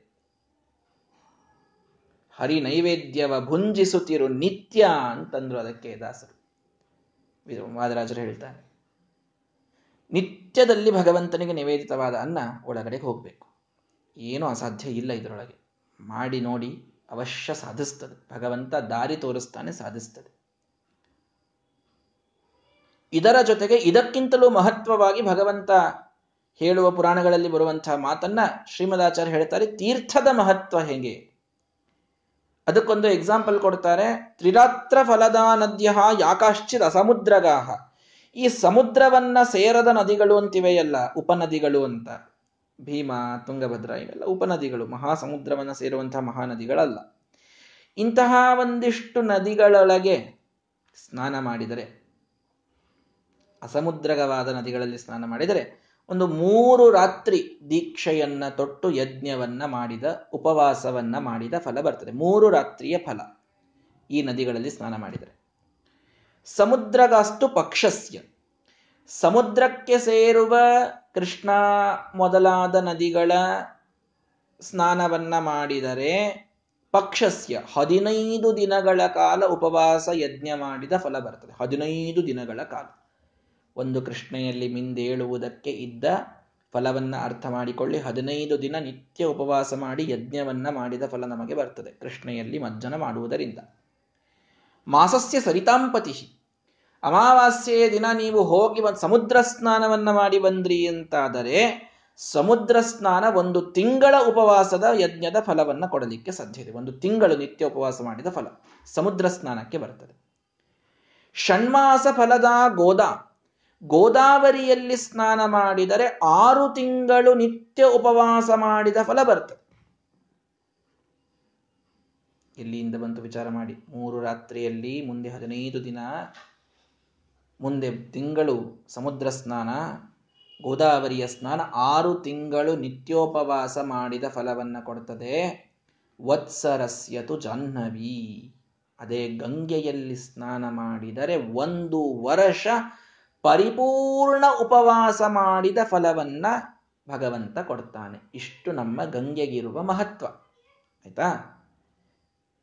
ಹರಿ ನೈವೇದ್ಯವ ಭುಂಜಿಸುತ್ತಿರು ನಿತ್ಯ ಅಂತಂದ್ರು ಅದಕ್ಕೆ ದಾಸರು. ವಾದರಾಜರು ಹೇಳ್ತಾರೆ. ನಿತ್ಯದಲ್ಲಿ ಭಗವಂತನಿಗೆ ನಿವೇದಿತವಾದ ಅನ್ನ ಒಳಗಡೆ ಹೋಗಬೇಕು. ಏನೂ ಅಸಾಧ್ಯ ಇಲ್ಲ ಇದರೊಳಗೆ. ಮಾಡಿ ನೋಡಿ ಅವಶ್ಯ ಸಾಧಿಸ್ತದೆ. ಭಗವಂತ ದಾರಿ ತೋರಿಸ್ತಾನೆ ಸಾಧಿಸ್ತದೆ. ಇದರ ಜೊತೆಗೆ ಇದಕ್ಕಿಂತಲೂ ಮಹತ್ವವಾಗಿ ಭಗವಂತ ಹೇಳುವ ಪುರಾಣಗಳಲ್ಲಿ ಬರುವಂತಹ ಮಾತನ್ನ ಶ್ರೀಮದಾಚಾರ್ಯ ಹೇಳ್ತಾರೆ, ತೀರ್ಥದ ಮಹತ್ವ ಹೇಗೆ? ಅದಕ್ಕೊಂದು ಎಕ್ಸಾಂಪಲ್ ಕೊಡ್ತಾರೆ ತ್ರಿರಾತ್ರ ಫಲದಾ ನದ್ಯ ಯಾಕಾಶ್ಚಿತ್ ಅಸಮುದ್ರಗಾಹ. ಈ ಸಮುದ್ರವನ್ನ ಸೇರದ ನದಿಗಳು ಅಂತಿವೆಯಲ್ಲ, ಉಪನದಿಗಳು ಅಂತ. ಭೀಮಾ, ತುಂಗಭದ್ರ ಇವೆಲ್ಲ ಉಪನದಿಗಳು, ಮಹಾಸಮುದ್ರವನ್ನು ಸೇರುವಂತಹ ಮಹಾನದಿಗಳಲ್ಲ. ಇಂತಹ ಒಂದಿಷ್ಟು ನದಿಗಳೊಳಗೆ ಸ್ನಾನ ಮಾಡಿದರೆ, ಅಸಮುದ್ರಗವಾದ ನದಿಗಳಲ್ಲಿ ಸ್ನಾನ ಮಾಡಿದರೆ ಒಂದು ಮೂರು ರಾತ್ರಿ ದೀಕ್ಷೆಯನ್ನ ತೊಟ್ಟು ಯಜ್ಞವನ್ನ ಮಾಡಿದ, ಉಪವಾಸವನ್ನ ಮಾಡಿದ ಫಲ ಬರ್ತದೆ. ಮೂರು ರಾತ್ರಿಯ ಫಲ ಈ ನದಿಗಳಲ್ಲಿ ಸ್ನಾನ ಮಾಡಿದರೆ. ಸಮುದ್ರಗಾಸ್ತು ಪಕ್ಷಸ್ಯ. ಸಮುದ್ರಕ್ಕೆ ಸೇರುವ ಕೃಷ್ಣ ಮೊದಲಾದ ನದಿಗಳ ಸ್ನಾನವನ್ನ ಮಾಡಿದರೆ ಪಕ್ಷಸ್ಯ, ಹದಿನೈದು ದಿನಗಳ ಕಾಲ ಉಪವಾಸ ಯಜ್ಞ ಮಾಡಿದ ಫಲ ಬರ್ತದೆ. ಹದಿನೈದು ದಿನಗಳ ಕಾಲ. ಒಂದು ಕೃಷ್ಣೆಯಲ್ಲಿ ಮಿಂದೇಳುವುದಕ್ಕೆ ಇದ್ದ ಫಲವನ್ನ ಅರ್ಥ ಮಾಡಿಕೊಳ್ಳಿ. ಹದಿನೈದು ದಿನ ನಿತ್ಯ ಉಪವಾಸ ಮಾಡಿ ಯಜ್ಞವನ್ನ ಮಾಡಿದ ಫಲ ನಮಗೆ ಬರ್ತದೆ. ಕೃಷ್ಣೆಯಲ್ಲಿ ಮಜ್ಜನ ಮಾಡುವುದರಿಂದ. ಮಾಸಸ್ಯ ಸರಿತಾಂಪತಿ ಅಮಾವಾಸ್ಯೆಯ ದಿನ ನೀವು ಹೋಗಿ ಸಮುದ್ರ ಸ್ನಾನವನ್ನ ಮಾಡಿ ಬಂದ್ರಿ ಅಂತಾದರೆ ಸಮುದ್ರ ಸ್ನಾನ ಒಂದು ತಿಂಗಳ ಉಪವಾಸದ ಯಜ್ಞದ ಫಲವನ್ನ ಕೊಡಲಿಕ್ಕೆ ಸಾಧ್ಯತೆ ಒಂದು ತಿಂಗಳು ನಿತ್ಯ ಉಪವಾಸ ಮಾಡಿದ ಫಲ ಸಮುದ್ರ ಸ್ನಾನಕ್ಕೆ ಬರ್ತದೆ. ಷಣ್ಮಾಸ ಫಲದ ಗೋದಾ ಗೋದಾವರಿಯಲ್ಲಿ ಸ್ನಾನ ಮಾಡಿದರೆ ಆರು ತಿಂಗಳು ನಿತ್ಯ ಉಪವಾಸ ಮಾಡಿದ ಫಲ ಬರ್ತದೆ ಎಲ್ಲಿಯಿಂದ ಬಂತು ವಿಚಾರ ಮಾಡಿ. ಮೂರು ರಾತ್ರಿಯಲ್ಲಿ ಮುಂದೆ ಹದಿನೈದು ದಿನ, ಮುಂದೆ ತಿಂಗಳು ಸಮುದ್ರ ಸ್ನಾನ, ಗೋದಾವರಿಯ ಸ್ನಾನ, ಆರು ತಿಂಗಳು ನಿತ್ಯೋಪವಾಸ ಮಾಡಿದ ಫಲವನ್ನ ಕೊಡ್ತದೆ. ವತ್ಸರಸ್ಯತು ಜಾಹ್ನವಿ. ಅದೇ ಗಂಗೆಯಲ್ಲಿ ಸ್ನಾನ ಮಾಡಿದರೆ ಒಂದು ವರ್ಷ ಪರಿಪೂರ್ಣ ಉಪವಾಸ ಮಾಡಿದ ಫಲವನ್ನ ಭಗವಂತ ಕೊಡ್ತಾನೆ. ಇಷ್ಟು ನಮ್ಮ ಗಂಗೆಗಿರುವ ಮಹತ್ವ. ಆಯ್ತಾ?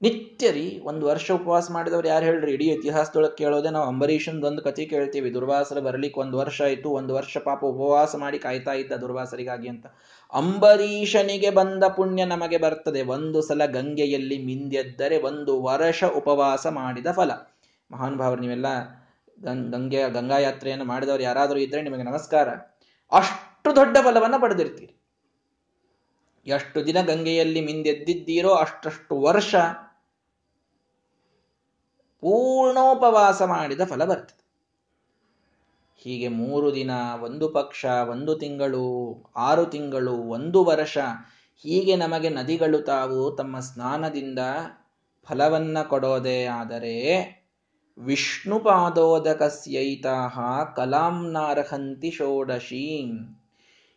ನಿತ್ಯ ರೀ ಒಂದು ವರ್ಷ ಉಪವಾಸ ಮಾಡಿದವ್ರು ಯಾರು ಹೇಳ್ರಿ? ಇಡೀ ಇತಿಹಾಸದೊಳಗೆ ಕೇಳೋದೆ ನಾವು ಅಂಬರೀಷನ್ ಒಂದು ಕಥೆ ಕೇಳ್ತೀವಿ. ದುರ್ವಾಸರ ಬರ್ಲಿಕ್ಕೆ ಒಂದು ವರ್ಷ ಆಯ್ತು, ಒಂದು ವರ್ಷ ಪಾಪ ಉಪವಾಸ ಮಾಡಿ ಕಾಯ್ತಾ ಇದ್ದ ದುರ್ವಾಸರಿಗಾಗಿ ಅಂತ. ಅಂಬರೀಷನಿಗೆ ಬಂದ ಪುಣ್ಯ ನಮಗೆ ಬರ್ತದೆ. ಒಂದು ಸಲ ಗಂಗೆಯಲ್ಲಿ ಮಿಂದೆದ್ದರೆ ಒಂದು ವರ್ಷ ಉಪವಾಸ ಮಾಡಿದ ಫಲ. ಮಹಾನುಭಾವರು ನೀವೆಲ್ಲ ಗಂಗೆ ಗಂಗಾ ಯಾತ್ರೆಯನ್ನು ಮಾಡಿದವರು ಯಾರಾದರೂ ಇದ್ರೆ ನಿಮಗೆ ನಮಸ್ಕಾರ. ಅಷ್ಟು ದೊಡ್ಡ ಬಲವನ್ನು ಪಡೆದಿರ್ತೀರಿ. ಎಷ್ಟು ದಿನ ಗಂಗೆಯಲ್ಲಿ ಮಿಂದೆದ್ದಿದ್ದೀರೋ ಅಷ್ಟಷ್ಟು ವರ್ಷ ಪೂರ್ಣೋಪವಾಸ ಮಾಡಿದ ಫಲ ಬರ್ತದೆ. ಹೀಗೆ ಮೂರು ದಿನ, ಒಂದು ಪಕ್ಷ, ಒಂದು ತಿಂಗಳು, ಆರು ತಿಂಗಳು, ಒಂದು ವರ್ಷ ಹೀಗೆ ನಮಗೆ ನದಿಗಳು ತಾವು ತಮ್ಮ ಸ್ನಾನದಿಂದ ಫಲವನ್ನ ಕೊಡೋದೇ ಆದರೆ ವಿಷ್ಣುಪಾದೋದಕಸ್ಯೈತಾಹ ಕಲಾಂನಾರ್ಹಂತಿ ಷೋಡಶೀಂ.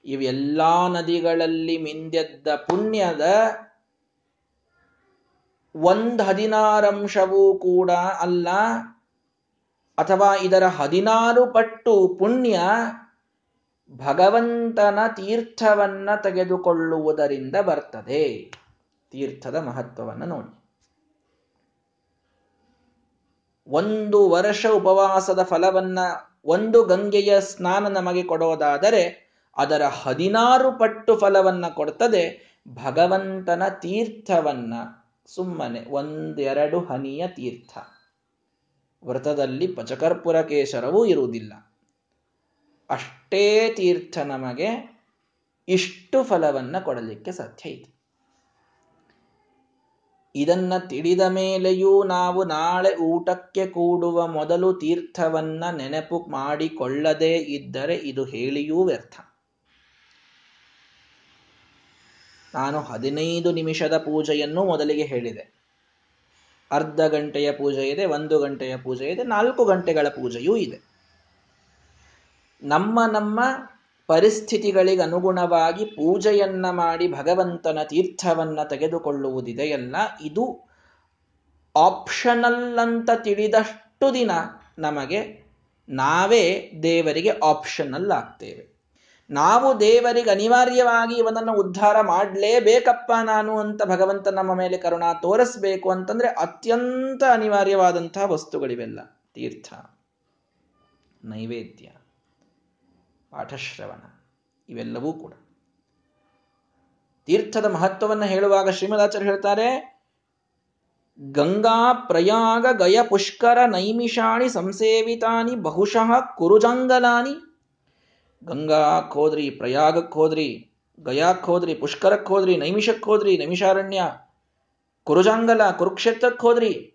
ಇವೆಲ್ಲ ನದಿಗಳಲ್ಲಿ ಮಿಂದೆದ್ದ ಪುಣ್ಯದ ಒಂದ್ ಹದಿನಾರಂಶವೂ ಕೂಡ ಅಲ್ಲ. ಅಥವಾ ಇದರ ಹದಿನಾರು ಪಟ್ಟು ಪುಣ್ಯ ಭಗವಂತನ ತೀರ್ಥವನ್ನ ತೆಗೆದುಕೊಳ್ಳುವುದರಿಂದ ಬರ್ತದೆ. ತೀರ್ಥದ ಮಹತ್ವವನ್ನು ನೋಡಿ. ಒಂದು ವರ್ಷ ಉಪವಾಸದ ಫಲವನ್ನ ಒಂದು ಗಂಗೆಯ ಸ್ನಾನ ನಮಗೆ ಕೊಡೋದಾದರೆ ಅದರ ಹದಿನಾರು ಪಟ್ಟು ಫಲವನ್ನ ಕೊಡ್ತದೆ ಭಗವಂತನ ತೀರ್ಥವನ್ನ. ಸುಮ್ಮನೆ ಒಂದೆರಡು ಹನಿಯ ತೀರ್ಥ. ವ್ರತದಲ್ಲಿ ಪಚಕರ್ಪುರ ಕೇಶರವೂ ಇರುವುದಿಲ್ಲ. ಅಷ್ಟೇ ತೀರ್ಥ ನಮಗೆ ಇಷ್ಟು ಫಲವನ್ನ ಕೊಡಲಿಕ್ಕೆ ಸಾಧ್ಯ ಇದೆ. ಇದನ್ನ ತಿಳಿದ ಮೇಲೆಯೂ ನಾವು ನಾಳೆ ಊಟಕ್ಕೆ ಕೂಡುವ ಮೊದಲು ತೀರ್ಥವನ್ನ ನೆನಪು ಮಾಡಿಕೊಳ್ಳದೇ ಇದ್ದರೆ ಇದು ಹೇಳಿಯೂ ವ್ಯರ್ಥ. ನಾನು ಹದಿನೈದು ನಿಮಿಷದ ಪೂಜೆಯನ್ನು ಮೊದಲಿಗೆ ಹೇಳಿದೆ. ಅರ್ಧ ಗಂಟೆಯ ಪೂಜೆ ಇದೆ, ಒಂದು ಗಂಟೆಯ ಪೂಜೆ ಇದೆ, ನಾಲ್ಕು ಗಂಟೆಗಳ ಪೂಜೆಯೂ ಇದೆ. ನಮ್ಮ ನಮ್ಮ ಪರಿಸ್ಥಿತಿಗಳಿಗೆ ಅನುಗುಣವಾಗಿ ಪೂಜೆಯನ್ನ ಮಾಡಿ ಭಗವಂತನ ತೀರ್ಥವನ್ನ ತೆಗೆದುಕೊಳ್ಳುವುದಿದೆಯಲ್ಲ ಇದು ಆಪ್ಷನಲ್ ಅಂತ ತಿಳಿದಷ್ಟು ದಿನ ನಮಗೆ ನಾವೇ ದೇವರಿಗೆ ಆಪ್ಷನಲ್ ಆಗ್ತೇವೆ. ನಾವು ದೇವರಿಗೆ ಅನಿವಾರ್ಯವಾಗಿ ಇವನನ್ನು ಉದ್ಧಾರ ಮಾಡಲೇಬೇಕಪ್ಪ ನಾನು ಅಂತ ಭಗವಂತ ನಮ್ಮ ಮೇಲೆ ಕರುಣ ತೋರಿಸ್ಬೇಕು ಅಂತಂದ್ರೆ ಅತ್ಯಂತ ಅನಿವಾರ್ಯವಾದಂತಹ ವಸ್ತುಗಳಿವೆಲ್ಲ. ತೀರ್ಥ, ನೈವೇದ್ಯ. ಪಾಠಶ್ರವಣ. ಇವೆಲ್ಲವೂ ಕೂಡ. ತೀರ್ಥದ ಮಹತ್ವವನ್ನು ಹೇಳುವಾಗ ಶ್ರೀಮದಾಚಾರ್ಯ ಹೇಳ್ತಾರೆ, ಗಂಗಾ ಪ್ರಯಾಗ ಗಯ ಪುಷ್ಕರ ನೈಮಿಷಾಣಿ ಸಂಸೇವಿತಾನಿ ಬಹುಶಃ ಕುರುಜಂಗಲಾನಿ. ಗಂಗಾ ಹೋದ್ರಿ, ಪ್ರಯಾಗಕ್ಕೆ ಹೋದ್ರಿ, ಗಯಾಕ್ಕೆ ಹೋದ್ರಿ, ಪುಷ್ಕರಕ್ಕೆ ಹೋದ್ರಿ, ನೈಮಿಷಕ್ಕೆ ಹೋದ್ರಿ, ನೈಮಿಷಾರಣ್ಯ, ಕುರುಜಂಗಲ, ಕುರುಕ್ಷೇತ್ರಕ್ಕೆ ಹೋದ್ರಿ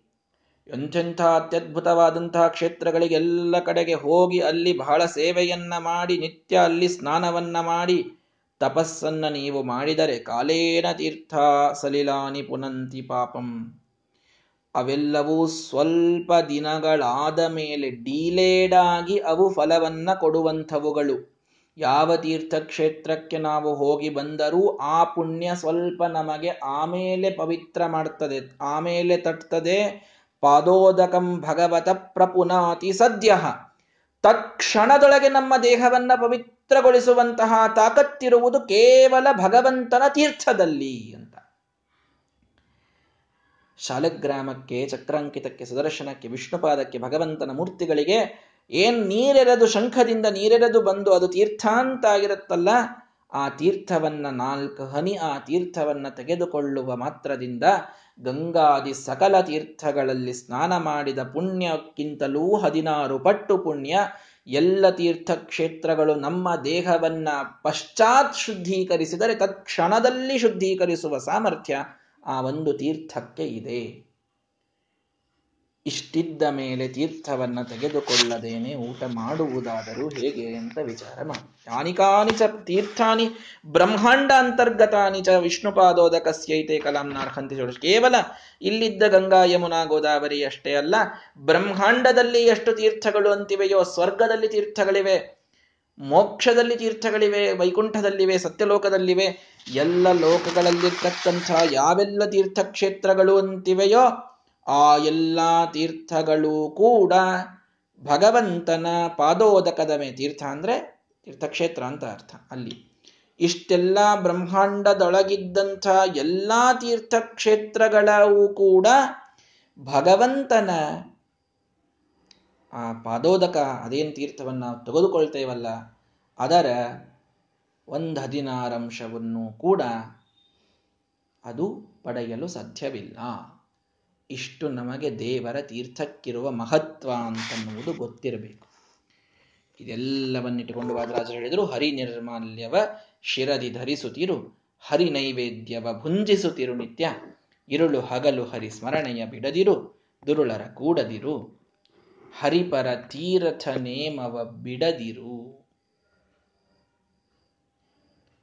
ಎಂಥೆಂಥ ಅತ್ಯದ್ಭುತವಾದಂತಹ ಕ್ಷೇತ್ರಗಳಿಗೆಲ್ಲ ಕಡೆಗೆ ಹೋಗಿ ಅಲ್ಲಿ ಬಹಳ ಸೇವೆಯನ್ನ ಮಾಡಿ, ನಿತ್ಯ ಅಲ್ಲಿ ಸ್ನಾನವನ್ನ ಮಾಡಿ, ತಪಸ್ಸನ್ನ ನೀವು ಮಾಡಿದರೆ ಕಾಲೇನ ತೀರ್ಥ ಸಲಿಲಾನಿ ಪುನಂತಿ ಪಾಪಂ. ಅವೆಲ್ಲವೂ ಸ್ವಲ್ಪ ದಿನಗಳಾದ ಮೇಲೆ ಡೀಲೇಡ್ ಆಗಿ ಅವು ಫಲವನ್ನ ಕೊಡುವಂಥವುಗಳು. ಯಾವ ತೀರ್ಥಕ್ಷೇತ್ರಕ್ಕೆ ನಾವು ಹೋಗಿ ಬಂದರೂ ಆ ಪುಣ್ಯ ಸ್ವಲ್ಪ ನಮಗೆ ಆಮೇಲೆ ಪವಿತ್ರ ಮಾಡ್ತದೆ, ಆಮೇಲೆ ತಟ್ತದೆ ಪಾದೋದಕಂ ಭಗವತ ಪ್ರಪುನಾತಿ ಸದ್ಯ. ತತ್ಕ್ಷಣದೊಳಗೆ ನಮ್ಮ ದೇಹವನ್ನ ಪವಿತ್ರಗೊಳಿಸುವಂತಹ ತಾಕತ್ತಿರುವುದು ಕೇವಲ ಭಗವಂತನ ತೀರ್ಥದಲ್ಲಿ ಅಂತ. ಶಾಲಗ್ರಾಮಕ್ಕೆ, ಚಕ್ರಾಂಕಿತಕ್ಕೆ, ಸುದರ್ಶನಕ್ಕೆ, ವಿಷ್ಣುಪಾದಕ್ಕೆ ಭಗವಂತನ ಮೂರ್ತಿಗಳಿಗೆ ಏನ್ ನೀರೆರೆದು ಶಂಖದಿಂದ ನೀರೆರೆದು ಬಂದು ಅದು ತೀರ್ಥಾಂತ ಆಗಿರುತ್ತಲ್ಲ ಆ ತೀರ್ಥವನ್ನ ನಾಲ್ಕು ಹನಿ ಆ ತೀರ್ಥವನ್ನ ತೆಗೆದುಕೊಳ್ಳುವ ಮಾತ್ರದಿಂದ ಗಂಗಾದಿ ಸಕಲ ತೀರ್ಥಗಳಲ್ಲಿ ಸ್ನಾನ ಮಾಡಿದ ಪುಣ್ಯಕ್ಕಿಂತಲೂ ಹದಿನಾರು ಪಟ್ಟು ಪುಣ್ಯ. ಎಲ್ಲ ತೀರ್ಥಕ್ಷೇತ್ರಗಳು ನಮ್ಮ ದೇಹವನ್ನ ಪಶ್ಚಾತ್ ಶುದ್ಧೀಕರಿಸಿದರೆ ತತ್ಕ್ಷಣದಲ್ಲಿ ಶುದ್ಧೀಕರಿಸುವ ಸಾಮರ್ಥ್ಯ ಆ ಒಂದು ತೀರ್ಥಕ್ಕೆ ಇದೆ. ಇಷ್ಟಿದ್ದ ಮೇಲೆ ತೀರ್ಥವನ್ನು ತೆಗೆದುಕೊಳ್ಳದೇನೆ ಊಟ ಮಾಡುವುದಾದರೂ ಹೇಗೆ ಅಂತ ವಿಚಾರ ಮಾಡಿ. ಯಾನಿಕಾನಿ ಚ ತೀರ್ಥಾನಿ ಬ್ರಹ್ಮಾಂಡ ಅಂತರ್ಗತಾನಿ ಚ ವಿಷ್ಣುಪಾದೋದಕಸ್ಯೈತೆ ಕಲಾಂನಾರ್ಹಂತಿ ಜೋಡಿಸ್ ಕೇವಲ ಇಲ್ಲಿದ್ದ ಗಂಗಾ, ಯಮುನಾ, ಗೋದಾವರಿ ಅಷ್ಟೇ ಅಲ್ಲ, ಬ್ರಹ್ಮಾಂಡದಲ್ಲಿ ಎಷ್ಟು ತೀರ್ಥಗಳು ಅಂತಿವೆಯೋ, ಸ್ವರ್ಗದಲ್ಲಿ ತೀರ್ಥಗಳಿವೆ, ಮೋಕ್ಷದಲ್ಲಿ ತೀರ್ಥಗಳಿವೆ, ವೈಕುಂಠದಲ್ಲಿವೆ, ಸತ್ಯಲೋಕದಲ್ಲಿವೆ, ಎಲ್ಲ ಲೋಕಗಳಲ್ಲಿರ್ತಕ್ಕಂಥ ಯಾವೆಲ್ಲ ತೀರ್ಥಕ್ಷೇತ್ರಗಳು ಅಂತಿವೆಯೋ ಆ ಎಲ್ಲ ತೀರ್ಥಗಳು ಕೂಡ ಭಗವಂತನ ಪಾದೋದಕದ ಮೇ ತೀರ್ಥ ಅಂದ್ರೆ ತೀರ್ಥಕ್ಷೇತ್ರ ಅಂತ ಅರ್ಥ ಅಲ್ಲಿ. ಇಷ್ಟೆಲ್ಲ ಬ್ರಹ್ಮಾಂಡದೊಳಗಿದ್ದಂಥ ಎಲ್ಲ ತೀರ್ಥಕ್ಷೇತ್ರಗಳೂ ಕೂಡ ಭಗವಂತನ ಆ ಪಾದೋದಕ ಅದೇನು ತೀರ್ಥವನ್ನ ತೆಗೆದುಕೊಳ್ತೇವಲ್ಲ, ಅದರ ಒಂದು ಹದಿನಾರಂಶವನ್ನು ಕೂಡ ಅದು ಪಡೆಯಲು ಸಾಧ್ಯವಿಲ್ಲ. ಇಷ್ಟು ನಮಗೆ ದೇವರ ತೀರ್ಥಕ್ಕಿರುವ ಮಹತ್ವ ಅಂತನ್ನುವುದು ಗೊತ್ತಿರಬೇಕು. ಇದೆಲ್ಲವನ್ನಿಟ್ಟುಕೊಂಡು ವಾದರಾಜರು ಹೇಳಿದರು ಹರಿ ನಿರ್ಮಾಲ್ಯವ ಶಿರದಿ ಧರಿಸುತ್ತಿರು ಹರಿ ನೈವೇದ್ಯವ ಭುಂಜಿಸುತ್ತಿರು ನಿತ್ಯ, ಇರುಳು ಹಗಲು ಹರಿ ಸ್ಮರಣೆಯ ಬಿಡದಿರು, ದುರುಳರ ಕೂಡದಿರು, ಹರಿಪರ ತೀರ್ಥ ನೇಮವ ಬಿಡದಿರು.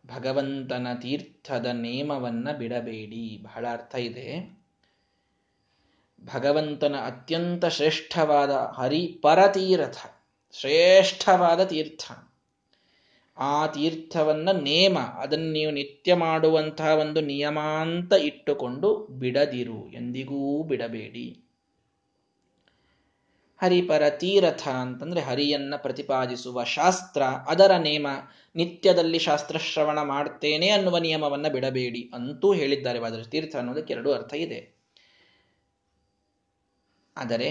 ಭಗವಂತನ ತೀರ್ಥದ ನೇಮವನ್ನ ಬಿಡಬೇಡಿ. ಬಹಳ ಅರ್ಥ ಇದೆ. ಭಗವಂತನ ಅತ್ಯಂತ ಶ್ರೇಷ್ಠವಾದ ಹರಿ ಪರತೀರ್ಥ, ಶ್ರೇಷ್ಠವಾದ ತೀರ್ಥ. ಆ ತೀರ್ಥವನ್ನ ನೇಮ, ಅದನ್ನು ನೀವು ನಿತ್ಯ ಮಾಡುವಂತಹ ಒಂದು ನಿಯಮ ಅಂತ ಇಟ್ಟುಕೊಂಡು ಬಿಡದಿರು, ಎಂದಿಗೂ ಬಿಡಬೇಡಿ. ಹರಿಪರ ತೀರಥ ಅಂತಂದ್ರೆ ಹರಿಯನ್ನ ಪ್ರತಿಪಾದಿಸುವ ಶಾಸ್ತ್ರ, ಅದರ ನೇಮ, ನಿತ್ಯದಲ್ಲಿ ಶಾಸ್ತ್ರ ಶ್ರವಣ ಮಾಡ್ತೇನೆ ಅನ್ನುವ ನಿಯಮವನ್ನ ಬಿಡಬೇಡಿ ಅಂತೂ ಹೇಳಿದ್ದಾರೆ. ವಾದ ತೀರ್ಥ ಅನ್ನೋದಕ್ಕೆ ಎರಡು ಅರ್ಥ ಇದೆ. ಆದರೆ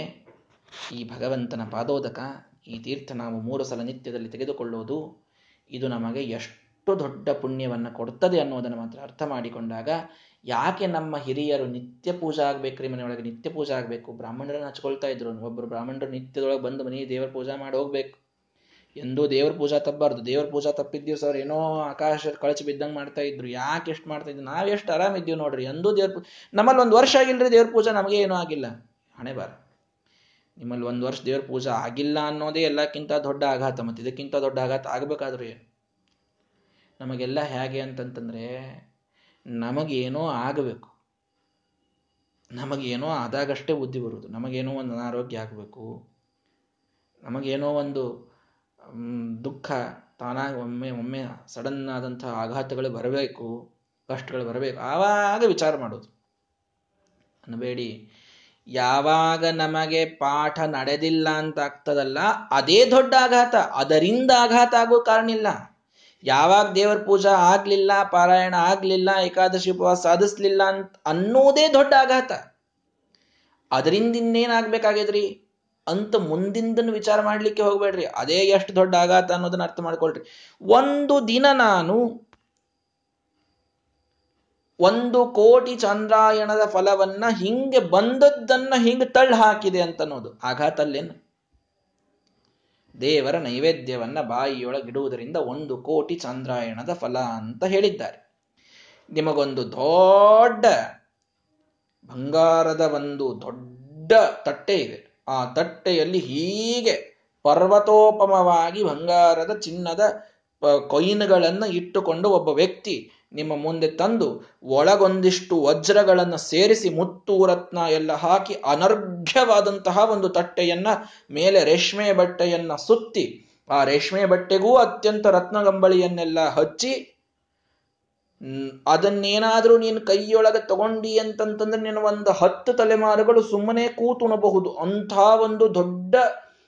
ಈ ಭಗವಂತನ ಪಾದೋದಕ, ಈ ತೀರ್ಥ ನಾವು ಮೂರು ಸಲ ನಿತ್ಯದಲ್ಲಿ ತೆಗೆದುಕೊಳ್ಳುವುದು ಇದು ನಮಗೆ ಎಷ್ಟು ದೊಡ್ಡ ಪುಣ್ಯವನ್ನು ಕೊಡುತ್ತದೆ ಅನ್ನೋದನ್ನು ಮಾತ್ರ ಅರ್ಥ ಮಾಡಿಕೊಂಡಾಗ, ಯಾಕೆ ನಮ್ಮ ಹಿರಿಯರು ನಿತ್ಯ ಪೂಜೆ ರೀ ಮನೆಯೊಳಗೆ, ನಿತ್ಯ ಪೂಜೆ ಆಗಬೇಕು? ಬ್ರಾಹ್ಮಣರನ್ನು ಹಚ್ಕೊಳ್ತಾ ಇದ್ರು. ಒಬ್ಬರು ಬ್ರಾಹ್ಮಣರು ನಿತ್ಯದೊಳಗೆ ಬಂದು ಮನೆ ದೇವರ ಪೂಜಾ ಮಾಡಿ ಹೋಗ್ಬೇಕು. ಎಂದೂ ದೇವ್ರ ಪೂಜಾ ತಪ್ಪಬಾರ್ದು ದೇವ್ರ ಪೂಜಾ ತಪ್ಪಿದ್ದೀವಿ ಸರ್ ಏನೋ ಆಕಾಶ ಕಳಚಿ ಬಿದ್ದಂಗೆ ಮಾಡ್ತಾ ಇದ್ರು. ಯಾಕೆ ಎಷ್ಟು ಮಾಡ್ತಾ ಇದ್ರು ನಾವೆಷ್ಟು ಎಷ್ಟು ಆರಾಮಿದ್ದೀವಿ ನೋಡ್ರಿ. ಎಂದೂ ದೇವ್ರ ನಮ್ಮಲ್ಲಿ ಒಂದು ವರ್ಷ ಆಗಿಲ್ರಿ ದೇವ್ರ ಪೂಜಾ, ನಮಗೆ ಏನೂ ಆಗಿಲ್ಲ. ಹಣೆ ಬಾರ. ನಿಮ್ಮಲ್ಲಿ ಒಂದು ವರ್ಷ ದೇವ್ರ ಪೂಜೆ ಆಗಿಲ್ಲ ಅನ್ನೋದೇ ಎಲ್ಲಕ್ಕಿಂತ ದೊಡ್ಡ ಆಘಾತ ಮತ್ತೆ ಇದಕ್ಕಿಂತ ದೊಡ್ಡ ಆಘಾತ ಆಗಬೇಕಾದ್ರೆ ನಮಗೆಲ್ಲ ಹೇಗೆ ಅಂತಂತಂದ್ರೆ ನಮಗೇನೋ ಆಗಬೇಕು. ನಮಗೇನೋ ಆದಾಗಷ್ಟೇ ಬುದ್ಧಿ ಬರುವುದು. ನಮಗೇನೋ ಒಂದು ಅನಾರೋಗ್ಯ ಆಗಬೇಕು. ನಮಗೇನೋ ಒಂದು ದುಃಖ, ತಾನಾಗಿ ಒಮ್ಮೆ ಒಮ್ಮೆ ಸಡನ್ ಆದಂತಹ ಆಘಾತಗಳು ಬರಬೇಕು, ಕಷ್ಟಗಳು ಬರಬೇಕು, ಆವಾಗ ವಿಚಾರ ಮಾಡೋದು. ಅನ್ಬೇಡಿ ಯಾವಾಗ ನಮಗೆ ಪಾಠ ನಡೆದಿಲ್ಲ ಅಂತ ಆಗ್ತದಲ್ಲ, ಅದೇ ದೊಡ್ಡ ಆಘಾತ. ಅದರಿಂದ ಆಘಾತ ಆಗೋ ಕಾರಣ ಇಲ್ಲ. ಯಾವಾಗ ದೇವರ ಪೂಜಾ ಆಗ್ಲಿಲ್ಲ, ಪಾರಾಯಣ ಆಗ್ಲಿಲ್ಲ, ಏಕಾದಶಿ ಉಪವಾಸ ಸಾಧಿಸ್ಲಿಲ್ಲ ಅಂತ ಅನ್ನೋದೇ ದೊಡ್ಡ ಆಘಾತ. ಅದರಿಂದ ಇನ್ನೇನಾಗ್ಬೇಕಾಗಿದ್ರಿ? ಅಂತ ಮುಂದಿಂದನ್ನು ವಿಚಾರ ಮಾಡ್ಲಿಕ್ಕೆ ಹೋಗ್ಬೇಡ್ರಿ. ಅದೇ ಎಷ್ಟು ದೊಡ್ಡ ಆಘಾತ ಅನ್ನೋದನ್ನ ಅರ್ಥ ಮಾಡ್ಕೊಳ್ರಿ. ಒಂದು ದಿನ ನಾನು ಒಂದು ಕೋಟಿ ಚಂದ್ರಾಯಣದ ಫಲವನ್ನ ಹಿಂಗೆ ಬಂದದ್ದನ್ನ ಹಿಂಗೆ ತಳ್ಳಿ ಹಾಕಿದೆ ಅಂತ ಅನ್ನೋದು ಆಘಾತಲ್ಲೇನು ದೇವರ ನೈವೇದ್ಯವನ್ನ ಬಾಯಿಯೊಳಗಿಡುವುದರಿಂದ ಒಂದು ಕೋಟಿ ಚಂದ್ರಾಯಣದ ಫಲ ಅಂತ ಹೇಳಿದ್ದಾರೆ. ನಿಮಗೊಂದು ದೊಡ್ಡ ಬಂಗಾರದ ಒಂದು ದೊಡ್ಡ ತಟ್ಟೆ ಇದೆ. ಆ ತಟ್ಟೆಯಲ್ಲಿ ಹೀಗೆ ಪರ್ವತೋಪಮವಾಗಿ ಬಂಗಾರದ ಚಿನ್ನದ ಕೊಯಿನ್ಗಳನ್ನು ಇಟ್ಟುಕೊಂಡು ಒಬ್ಬ ವ್ಯಕ್ತಿ ನಿಮ್ಮ ಮುಂದೆ ತಂದು ಒಳಗೊಂದಿಷ್ಟು ವಜ್ರಗಳನ್ನು ಸೇರಿಸಿ ಮುತ್ತು ರತ್ನ ಎಲ್ಲ ಹಾಕಿ ಅನರ್ಘ್ಯವಾದಂತಹ ಒಂದು ತಟ್ಟೆಯನ್ನ, ಮೇಲೆ ರೇಷ್ಮೆ ಬಟ್ಟೆಯನ್ನ ಸುತ್ತಿ, ಆ ರೇಷ್ಮೆ ಬಟ್ಟೆಗೂ ಅತ್ಯಂತ ರತ್ನಗಂಬಳಿಯನ್ನೆಲ್ಲ ಹಚ್ಚಿ ಅದನ್ನೇನಾದರೂ ನೀನು ಕೈಯೊಳಗೆ ತಗೊಂಡಿ ಅಂತಂತಂದ್ರೆ ನೀನು ಒಂದು ಹತ್ತು ತಲೆಮಾರುಗಳು ಸುಮ್ಮನೆ ಕೂತುಣಬಹುದು. ಅಂಥ ಒಂದು ದೊಡ್ಡ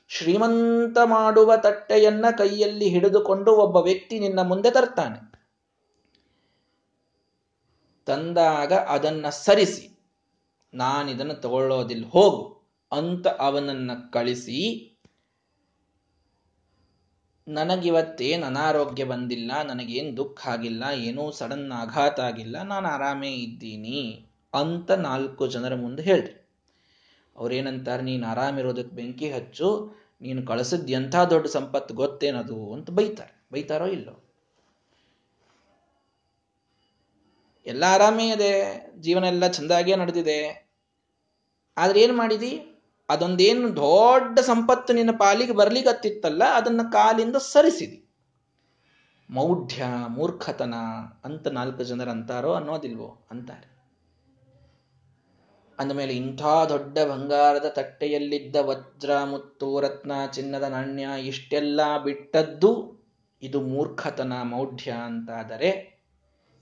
ಶ್ರೀಮಂತ ಮಾಡುವ ತಟ್ಟೆಯನ್ನ ಕೈಯಲ್ಲಿ ಹಿಡಿದುಕೊಂಡು ಒಬ್ಬ ವ್ಯಕ್ತಿ ನಿನ್ನ ಮುಂದೆ ತರ್ತಾನೆ. ತಂದಾಗ ಅದನ್ನ ಸರಿಸಿ, ನಾನಿದನ್ನು ತಗೊಳ್ಳೋದಿಲ್ಲ, ಹೋಗು ಅಂತ ಅವನನ್ನ ಕಳಿಸಿ, ನನಗಿವತ್ತೇನು ಅನಾರೋಗ್ಯ ಬಂದಿಲ್ಲ, ನನಗೇನು ದುಃಖ ಆಗಿಲ್ಲ, ಏನೂ ಸಡನ್ ಆಘಾತ ಆಗಿಲ್ಲ, ನಾನು ಆರಾಮೇ ಇದ್ದೀನಿ ಅಂತ ನಾಲ್ಕು ಜನರ ಮುಂದೆ ಹೇಳ್ರಿ ಅವ್ರೇನಂತಾರೆ, ನೀನು ಆರಾಮಿರೋದಕ್ಕೆ ಬೆಂಕಿ ಹಚ್ಚು, ನೀನು ಕಳಿಸಿದ್ದು ಎಂಥ ದೊಡ್ಡ ಸಂಪತ್ತು ಗೊತ್ತೇನದು? ಅಂತ ಬೈತಾರೆ. ಬೈತಾರೋ ಇಲ್ಲೋ? ಎಲ್ಲ ಆರಾಮೇ ಇದೆ, ಜೀವನ ಎಲ್ಲ ಚೆಂದಾಗೇ ನಡೆದಿದೆ. ಆದ್ರೆ ಏನು ಮಾಡಿದಿ? ಅದೊಂದೇನು ದೊಡ್ಡ ಸಂಪತ್ತು ನಿನ್ನ ಪಾಲಿಗೆ ಬರ್ಲಿಕ್ಕತ್ತಿತ್ತಲ್ಲ ಅದನ್ನ ಕಾಲಿಂದ ಸರಿಸಿದಿ. ಮೌಢ್ಯ, ಮೂರ್ಖತನ ಅಂತ ನಾಲ್ಕು ಜನರು ಅಂತಾರೋ ಅನ್ನೋದಿಲ್ವೋ? ಅಂತಾರೆ. ಅಂದಮೇಲೆ ಇಂಥ ದೊಡ್ಡ ಬಂಗಾರದ ತಟ್ಟೆಯಲ್ಲಿದ್ದ ವಜ್ರ ಮುತ್ತು, ರತ್ನ, ಚಿನ್ನದ ನಾಣ್ಯ, ಇಷ್ಟೆಲ್ಲ ಬಿಟ್ಟದ್ದು ಇದು ಮೂರ್ಖತನ, ಮೌಢ್ಯ ಅಂತಾದರೆ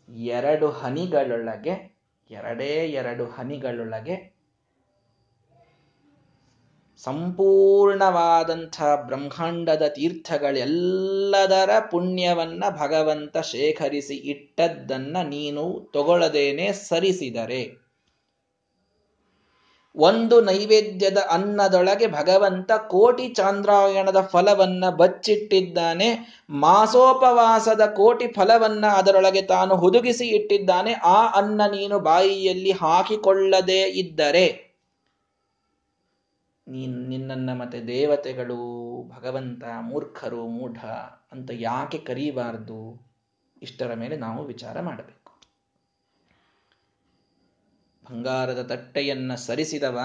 ಎರಡು ಹನಿಗಳೊಳಗೆ, ಎರಡೇ ಎರಡು ಹನಿಗಳೊಳಗೆ ಸಂಪೂರ್ಣವಾದಂಥ ಬ್ರಹ್ಮಾಂಡದ ತೀರ್ಥಗಳೆಲ್ಲದರ ಪುಣ್ಯವನ್ನ ಭಗವಂತ ಶೇಖರಿಸಿ ಇಟ್ಟದ್ದನ್ನ ನೀನು ತಗೊಳ್ಳದೇನೆ ಸರಿಸಿದರೆ. ಒಂದು ನೈವೇದ್ಯದ ಅನ್ನದೊಳಗೆ ಭಗವಂತ ಕೋಟಿ ಚಾಂದ್ರಾಯಣದ ಫಲವನ್ನ ಬಚ್ಚಿಟ್ಟಿದ್ದಾನೆ. ಮಾಸೋಪವಾಸದ ಕೋಟಿ ಫಲವನ್ನ ಅದರೊಳಗೆ ತಾನು ಹುದುಗಿಸಿ ಇಟ್ಟಿದ್ದಾನೆ. ಆ ಅನ್ನ ನೀನು ಬಾಯಿಯಲ್ಲಿ ಹಾಕಿಕೊಳ್ಳದೇ ಇದ್ದರೆ. ನೀನ್ ನಿನ್ನನ್ನ ಮತ್ತೆ ದೇವತೆಗಳು, ಭಗವಂತ, ಮೂರ್ಖರು, ಮೂಢ ಅಂತ ಯಾಕೆ ಕರೀಬಾರ್ದು? ಇಷ್ಟರ ಮೇಲೆ ನಾವು ವಿಚಾರ ಮಾಡಬೇಕು. ಬಂಗಾರದ ತಟ್ಟೆಯನ್ನ ಸರಿಸಿದವ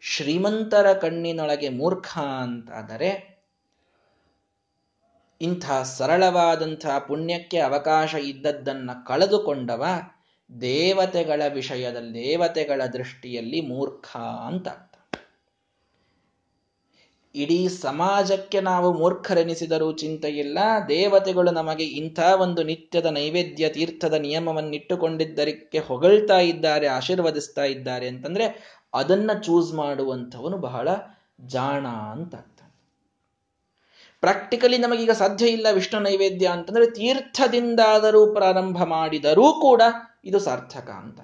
ಶ್ರೀಮಂತರ ಕಣ್ಣಿನೊಳಗೆ ಮೂರ್ಖ ಅಂತಾದರೆ ಇಂಥ ಸರಳವಾದಂಥ ಪುಣ್ಯಕ್ಕೆ ಅವಕಾಶ ಇದ್ದದ್ದನ್ನ ಕಳೆದುಕೊಂಡವ ದೇವತೆಗಳ ವಿಷಯದಲ್ಲಿ ದೇವತೆಗಳ ದೃಷ್ಟಿಯಲ್ಲಿ ಮೂರ್ಖ ಅಂತ. ಇಡೀ ಸಮಾಜಕ್ಕೆ ನಾವು ಮೂರ್ಖರೆನಿಸಿದರೂ ಚಿಂತೆಯಿಲ್ಲ. ದೇವತೆಗಳು ನಮಗೆ ಇಂಥ ಒಂದು ನಿತ್ಯದ ನೈವೇದ್ಯ ತೀರ್ಥದ ನಿಯಮವನ್ನಿಟ್ಟುಕೊಂಡಿದ್ದಕ್ಕೆ ಹೊಗಳ್ತಾ ಇದ್ದಾರೆ, ಆಶೀರ್ವದಿಸ್ತಾ ಇದ್ದಾರೆ ಅಂತಂದ್ರೆ ಅದನ್ನ ಚೂಸ್ ಮಾಡುವಂಥವನು ಬಹಳ ಜಾಣ ಅಂತ ಪ್ರಾಕ್ಟಿಕಲಿ ನಮಗೀಗ ಸಾಧ್ಯ ಇಲ್ಲ ವಿಷ್ಣು ನೈವೇದ್ಯ ಅಂತಂದ್ರೆ ತೀರ್ಥದಿಂದಾದರೂ ಪ್ರಾರಂಭ ಮಾಡಿದರೂ ಕೂಡ ಇದು ಸಾರ್ಥಕ ಅಂತ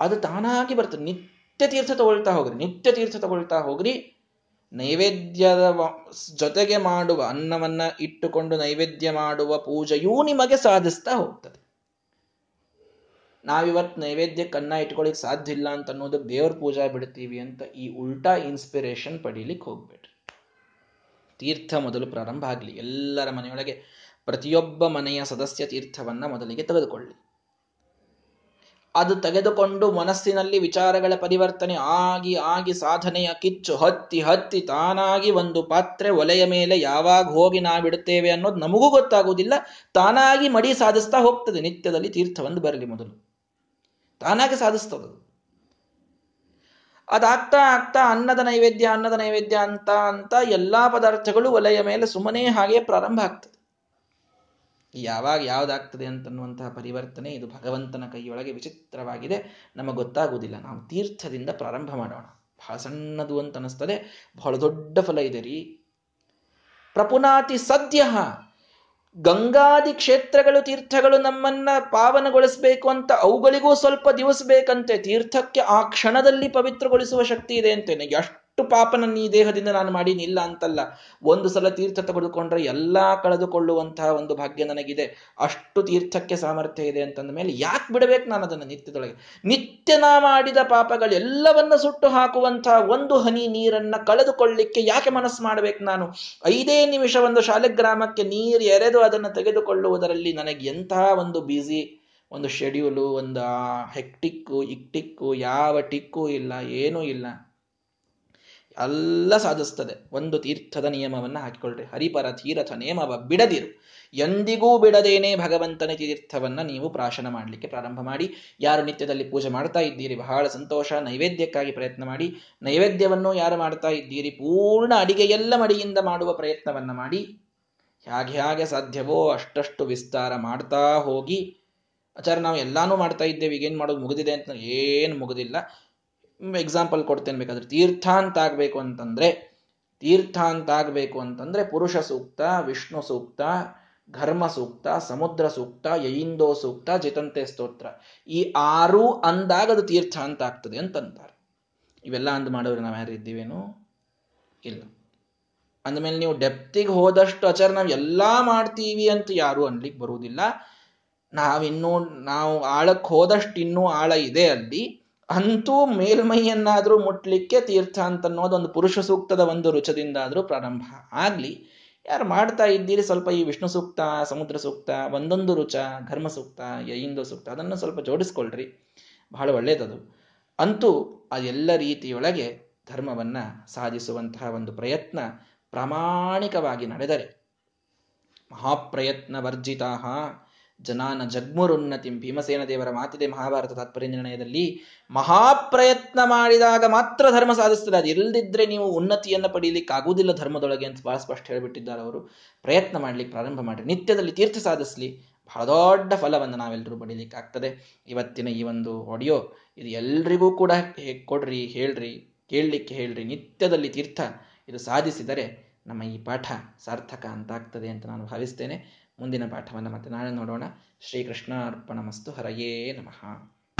ಅದು ತಾನಾಗಿ ಬರ್ತದೆ. ನಿತ್ಯ ತೀರ್ಥ ತಗೊಳ್ತಾ ಹೋಗ್ರಿ ನಿತ್ಯ ತೀರ್ಥ ತಗೊಳ್ತಾ ಹೋಗ್ರಿ. ನೈವೇದ್ಯದ ಜೊತೆಗೆ ಮಾಡುವ ಅನ್ನವನ್ನ ಇಟ್ಟುಕೊಂಡು ನೈವೇದ್ಯ ಮಾಡುವ ಪೂಜೆಯೂ ನಿಮಗೆ ಸಾಧಿಸ್ತಾ ಹೋಗ್ತದೆ. ನಾವಿವತ್ತು ನೈವೇದ್ಯಕ್ಕೆ ಅನ್ನ ಇಟ್ಕೊಳ್ಳಿಕ್ ಸಾಧ್ಯ ಇಲ್ಲ ಅಂತ ಅನ್ನೋದು ದೇವ್ರ ಪೂಜಾ ಬಿಡ್ತೀವಿ ಅಂತ ಈ ಉಲ್ಟಾ ಇನ್ಸ್ಪಿರೇಷನ್ ಪಡೀಲಿಕ್ಕೆ ಹೋಗ್ಬೇಡ್ರಿ. ತೀರ್ಥ ಮೊದಲು ಪ್ರಾರಂಭ ಆಗಲಿ. ಎಲ್ಲರ ಮನೆಯೊಳಗೆ ಪ್ರತಿಯೊಬ್ಬ ಮನೆಯ ಸದಸ್ಯ ತೀರ್ಥವನ್ನ ಮೊದಲಿಗೆ ತೆಗೆದುಕೊಳ್ಳಿ. ಅದು ತೆಗೆದುಕೊಂಡು ಮನಸ್ಸಿನಲ್ಲಿ ವಿಚಾರಗಳ ಪರಿವರ್ತನೆ ಆಗಿ ಆಗಿ ಸಾಧನೆಯ ಕಿಚ್ಚು ಹತ್ತಿ ಹತ್ತಿ ತಾನಾಗಿ ಒಂದು ಪಾತ್ರೆ ಒಲೆಯ ಮೇಲೆ ಯಾವಾಗ ಹೋಗಿ ನಾವಿಡುತ್ತೇವೆ ಅನ್ನೋದು ನಮಗೂ ಗೊತ್ತಾಗುವುದಿಲ್ಲ. ತಾನಾಗಿ ಮಡಿ ಸಾಧಿಸ್ತಾ ಹೋಗ್ತದೆ. ನಿತ್ಯದಲ್ಲಿ ತೀರ್ಥವೊಂದು ಬರಲಿ ಮೊದಲು. ತಾನಾಗಿ ಸಾಧಿಸ್ತದ ಅದಾಗ್ತಾ ಆಗ್ತಾ ಅನ್ನದ ನೈವೇದ್ಯ ಅನ್ನದ ನೈವೇದ್ಯ ಅಂತ ಅಂತ ಎಲ್ಲಾ ಪದಾರ್ಥಗಳು ಒಲೆಯ ಮೇಲೆ ಸುಮ್ಮನೆ ಹಾಗೆ ಪ್ರಾರಂಭ ಆಗ್ತದೆ. ಯಾವಾಗ ಯಾವ್ದಾಗ್ತದೆ ಅಂತನ್ನುವಂತಹ ಪರಿವರ್ತನೆ ಇದು ಭಗವಂತನ ಕೈಯೊಳಗೆ ವಿಚಿತ್ರವಾಗಿದೆ. ನಮಗೆ ಗೊತ್ತಾಗುವುದಿಲ್ಲ. ನಾವು ತೀರ್ಥದಿಂದ ಪ್ರಾರಂಭ ಮಾಡೋಣ. ಬಹಳ ಸಣ್ಣದು ಅಂತ ಅನ್ನಿಸ್ತದೆ ಬಹಳ ದೊಡ್ಡ ಫಲ ಇದೆ ರೀ. ಪ್ರಪುನಾತಿ ಸದ್ಯ ಗಂಗಾದಿ ಕ್ಷೇತ್ರಗಳು, ತೀರ್ಥಗಳು ನಮ್ಮನ್ನ ಪಾವನಗೊಳಿಸಬೇಕು ಅಂತ ಅವುಗಳಿಗೂ ಸ್ವಲ್ಪ ದಿವಸ ಬೇಕಂತೆ. ತೀರ್ಥಕ್ಕೆ ಆ ಕ್ಷಣದಲ್ಲಿ ಪವಿತ್ರಗೊಳಿಸುವ ಶಕ್ತಿ ಇದೆ ಅಂತೇನೆ. ಎಷ್ಟು ಅಷ್ಟು ನನ್ನ ಈ ದೇಹದಿಂದ ನಾನು ಮಾಡೀನಿಲ್ಲ ಅಂತಲ್ಲ. ಒಂದು ಸಲ ತೀರ್ಥ ತೆಗೆದುಕೊಂಡ್ರೆ ಎಲ್ಲಾ ಕಳೆದುಕೊಳ್ಳುವಂತಹ ಒಂದು ಭಾಗ್ಯ ನನಗಿದೆ. ಅಷ್ಟು ತೀರ್ಥಕ್ಕೆ ಸಾಮರ್ಥ್ಯ ಇದೆ ಅಂತಂದ ಮೇಲೆ ಯಾಕೆ ಬಿಡಬೇಕು ನಾನು ಅದನ್ನು ನಿತ್ಯದೊಳಗೆ? ನಿತ್ಯ ನಾ ಮಾಡಿದ ಪಾಪಗಳೆಲ್ಲವನ್ನ ಸುಟ್ಟು ಹಾಕುವಂತಹ ಒಂದು ಹನಿ ನೀರನ್ನ ಕಳೆದುಕೊಳ್ಳಿಕ್ಕೆ ಯಾಕೆ ಮನಸ್ಸು ಮಾಡಬೇಕು ನಾನು? ಐದೇ ನಿಮಿಷ ಒಂದು ಶಾಲೆಗ್ರಾಮಕ್ಕೆ ನೀರು ಎರೆದು ಅದನ್ನು ತೆಗೆದುಕೊಳ್ಳುವುದರಲ್ಲಿ ನನಗೆ ಎಂತಹ ಒಂದು ಬ್ಯುಸಿ ಒಂದು ಶೆಡ್ಯೂಲು ಒಂದು ಹೆಕ್ಟಿಕ್ಕು ಇಕ್ಟಿಕ್ಕು ಯಾವ ಟಿಕ್ಕು ಇಲ್ಲ, ಏನೂ ಇಲ್ಲ. ಎಲ್ಲ ಸಾಧಿಸ್ತದೆ. ಒಂದು ತೀರ್ಥದ ನಿಯಮವನ್ನು ಹಾಕಿಕೊಳ್ಳ್ರಿ ಹರಿಪರ ತೀರಥ ನಿಯಮವ ಬಿಡದಿರು. ಎಂದಿಗೂ ಬಿಡದೇನೆ ಭಗವಂತನ ತೀರ್ಥವನ್ನ ನೀವು ಪ್ರಾಶನ ಮಾಡಲಿಕ್ಕೆ ಪ್ರಾರಂಭ ಮಾಡಿ, ಯಾರು ನಿತ್ಯದಲ್ಲಿ ಪೂಜೆ ಮಾಡ್ತಾ ಇದ್ದೀರಿ, ಬಹಳ ಸಂತೋಷ, ನೈವೇದ್ಯಕ್ಕಾಗಿ ಪ್ರಯತ್ನ ಮಾಡಿ, ನೈವೇದ್ಯವನ್ನು ಯಾರು ಮಾಡ್ತಾ ಇದ್ದೀರಿ, ಪೂರ್ಣ ಅಡಿಗೆಯೆಲ್ಲ ಮಡಿಯಿಂದ ಮಾಡುವ ಪ್ರಯತ್ನವನ್ನ ಮಾಡಿ, ಹೇಗೆ ಹೇಗೆ ಸಾಧ್ಯವೋ ಅಷ್ಟಷ್ಟು ವಿಸ್ತಾರ ಮಾಡ್ತಾ ಹೋಗಿ, ಆಚಾರ, ನಾವು ಎಲ್ಲಾನು ಮಾಡ್ತಾ ಇದ್ದೇವೆ, ಈಗೇನು ಮಾಡೋದು ಮುಗಿದಿದೆ ಅಂತ ಏನು ಮುಗಿದಿಲ್ಲ. ಎಕ್ಸಾಂಪಲ್ ಕೊಡ್ತೇನೆ ಬೇಕಾದ್ರೆ. ತೀರ್ಥ ಅಂತ ಆಗ್ಬೇಕು ಅಂತಂದ್ರೆ ತೀರ್ಥ ಅಂತ ಆಗ್ಬೇಕು ಅಂತಂದ್ರೆ ಪುರುಷ ಸೂಕ್ತ, ವಿಷ್ಣು ಸೂಕ್ತ, ಘರ್ಮ ಸೂಕ್ತ, ಸಮುದ್ರ ಸೂಕ್ತ, ಯೈಂದೋ ಸೂಕ್ತ, ಜಿತಂತೆ ಸ್ತೋತ್ರ. ಈ ಆರು ಅಂದಾಗ ಅದು ತೀರ್ಥ ಅಂತ ಆಗ್ತದೆ ಅಂತಂತಾರೆ. ಇವೆಲ್ಲ ಅಂದ್ ಮಾಡೋರು ನಾವು ಯಾರು ಇದ್ದೀವೇನು? ಇಲ್ಲ. ಅಂದಮೇಲೆ ನೀವು ಡೆಪ್ತಿಗೆ ಹೋದಷ್ಟು ಆಚಾರ ನಾವು ಎಲ್ಲಾ ಮಾಡ್ತೀವಿ ಅಂತ ಯಾರು ಅನ್ಲಿಕ್ಕೆ ಬರುವುದಿಲ್ಲ. ನಾವಿನ್ನೂ ನಾವು ಆಳಕ್ಕೆ ಹೋದಷ್ಟು ಇನ್ನೂ ಆಳ ಇದೆ ಅಲ್ಲಿ. ಅಂತೂ ಮೇಲ್ಮೈಯನ್ನಾದರೂ ಮುಟ್ಲಿಕ್ಕೆ ತೀರ್ಥ ಅಂತ ಅನ್ನೋದು ಒಂದು ಪುರುಷ ಸೂಕ್ತದ ಒಂದು ರುಚದಿಂದಾದರೂ ಪ್ರಾರಂಭ. ಆಗಲಿ, ಯಾರು ಮಾಡ್ತಾ ಇದ್ದೀರಿ ಸ್ವಲ್ಪ ಈ ವಿಷ್ಣು ಸೂಕ್ತ, ಸಮುದ್ರ ಸೂಕ್ತ, ಒಂದೊಂದು ರುಚ ಘರ್ಮ ಸೂಕ್ತ ಯೈಂದು ಸೂಕ್ತ, ಅದನ್ನು ಸ್ವಲ್ಪ ಜೋಡಿಸ್ಕೊಳ್ರಿ. ಬಹಳ ಒಳ್ಳೆಯದದು ಅಂತೂ ಅದೆಲ್ಲ ರೀತಿಯೊಳಗೆ ಧರ್ಮವನ್ನು ಸಾಧಿಸುವಂತಹ ಒಂದು ಪ್ರಯತ್ನ ಪ್ರಾಮಾಣಿಕವಾಗಿ ನಡೆದರೆ ಮಹಾಪ್ರಯತ್ನ ವರ್ಜಿತಾ ಜನಾನ ಜಗ್ಮುರುನ್ನತಿ ಭೀಮಸೇನ ದೇವರ ಮಾತಿದೆ ಮಹಾಭಾರತ ತಾತ್ಪರ್ಯ ನಿರ್ಣಯದಲ್ಲಿ. ಮಹಾಪ್ರಯತ್ನ ಮಾಡಿದಾಗ ಮಾತ್ರ ಧರ್ಮ ಸಾಧಿಸ್ತದೆ. ಅದು ಇಲ್ಲದಿದ್ರೆ ನೀವು ಉನ್ನತಿಯನ್ನು ಪಡೀಲಿಕ್ಕೆ ಆಗುವುದಿಲ್ಲ ಧರ್ಮದೊಳಗೆ ಅಂತ ಬಹಳ ಸ್ಪಷ್ಟ ಹೇಳಿಬಿಟ್ಟಿದ್ದಾರೆ ಅವರು. ಪ್ರಯತ್ನ ಮಾಡ್ಲಿಕ್ಕೆ ಪ್ರಾರಂಭ ಮಾಡಿ ನಿತ್ಯದಲ್ಲಿ ತೀರ್ಥ ಸಾಧಿಸಲಿ. ಬಹಳ ದೊಡ್ಡ ಫಲವನ್ನು ನಾವೆಲ್ಲರೂ ಪಡೀಲಿಕ್ಕೆ ಆಗ್ತದೆ. ಇವತ್ತಿನ ಈ ಒಂದು ಆಡಿಯೋ ಇದು ಎಲ್ರಿಗೂ ಕೂಡ ಕೊಡ್ರಿ, ಹೇಳ್ರಿ, ಕೇಳಲಿಕ್ಕೆ ಹೇಳ್ರಿ. ನಿತ್ಯದಲ್ಲಿ ತೀರ್ಥ ಇದು ಸಾಧಿಸಿದರೆ ನಮ್ಮ ಈ ಪಾಠ ಸಾರ್ಥಕ ಅಂತಾಗ್ತದೆ ಅಂತ ನಾನು ಭಾವಿಸ್ತೇನೆ. ಮುಂದಿನ ಪಾಠವನ್ನು ಮತ್ತೆ ನಾಳೆ ನೋಡೋಣ. ಶ್ರೀಕೃಷ್ಣಾರ್ಪಣಮಸ್ತು. ಹರಯೇ ನಮಃ.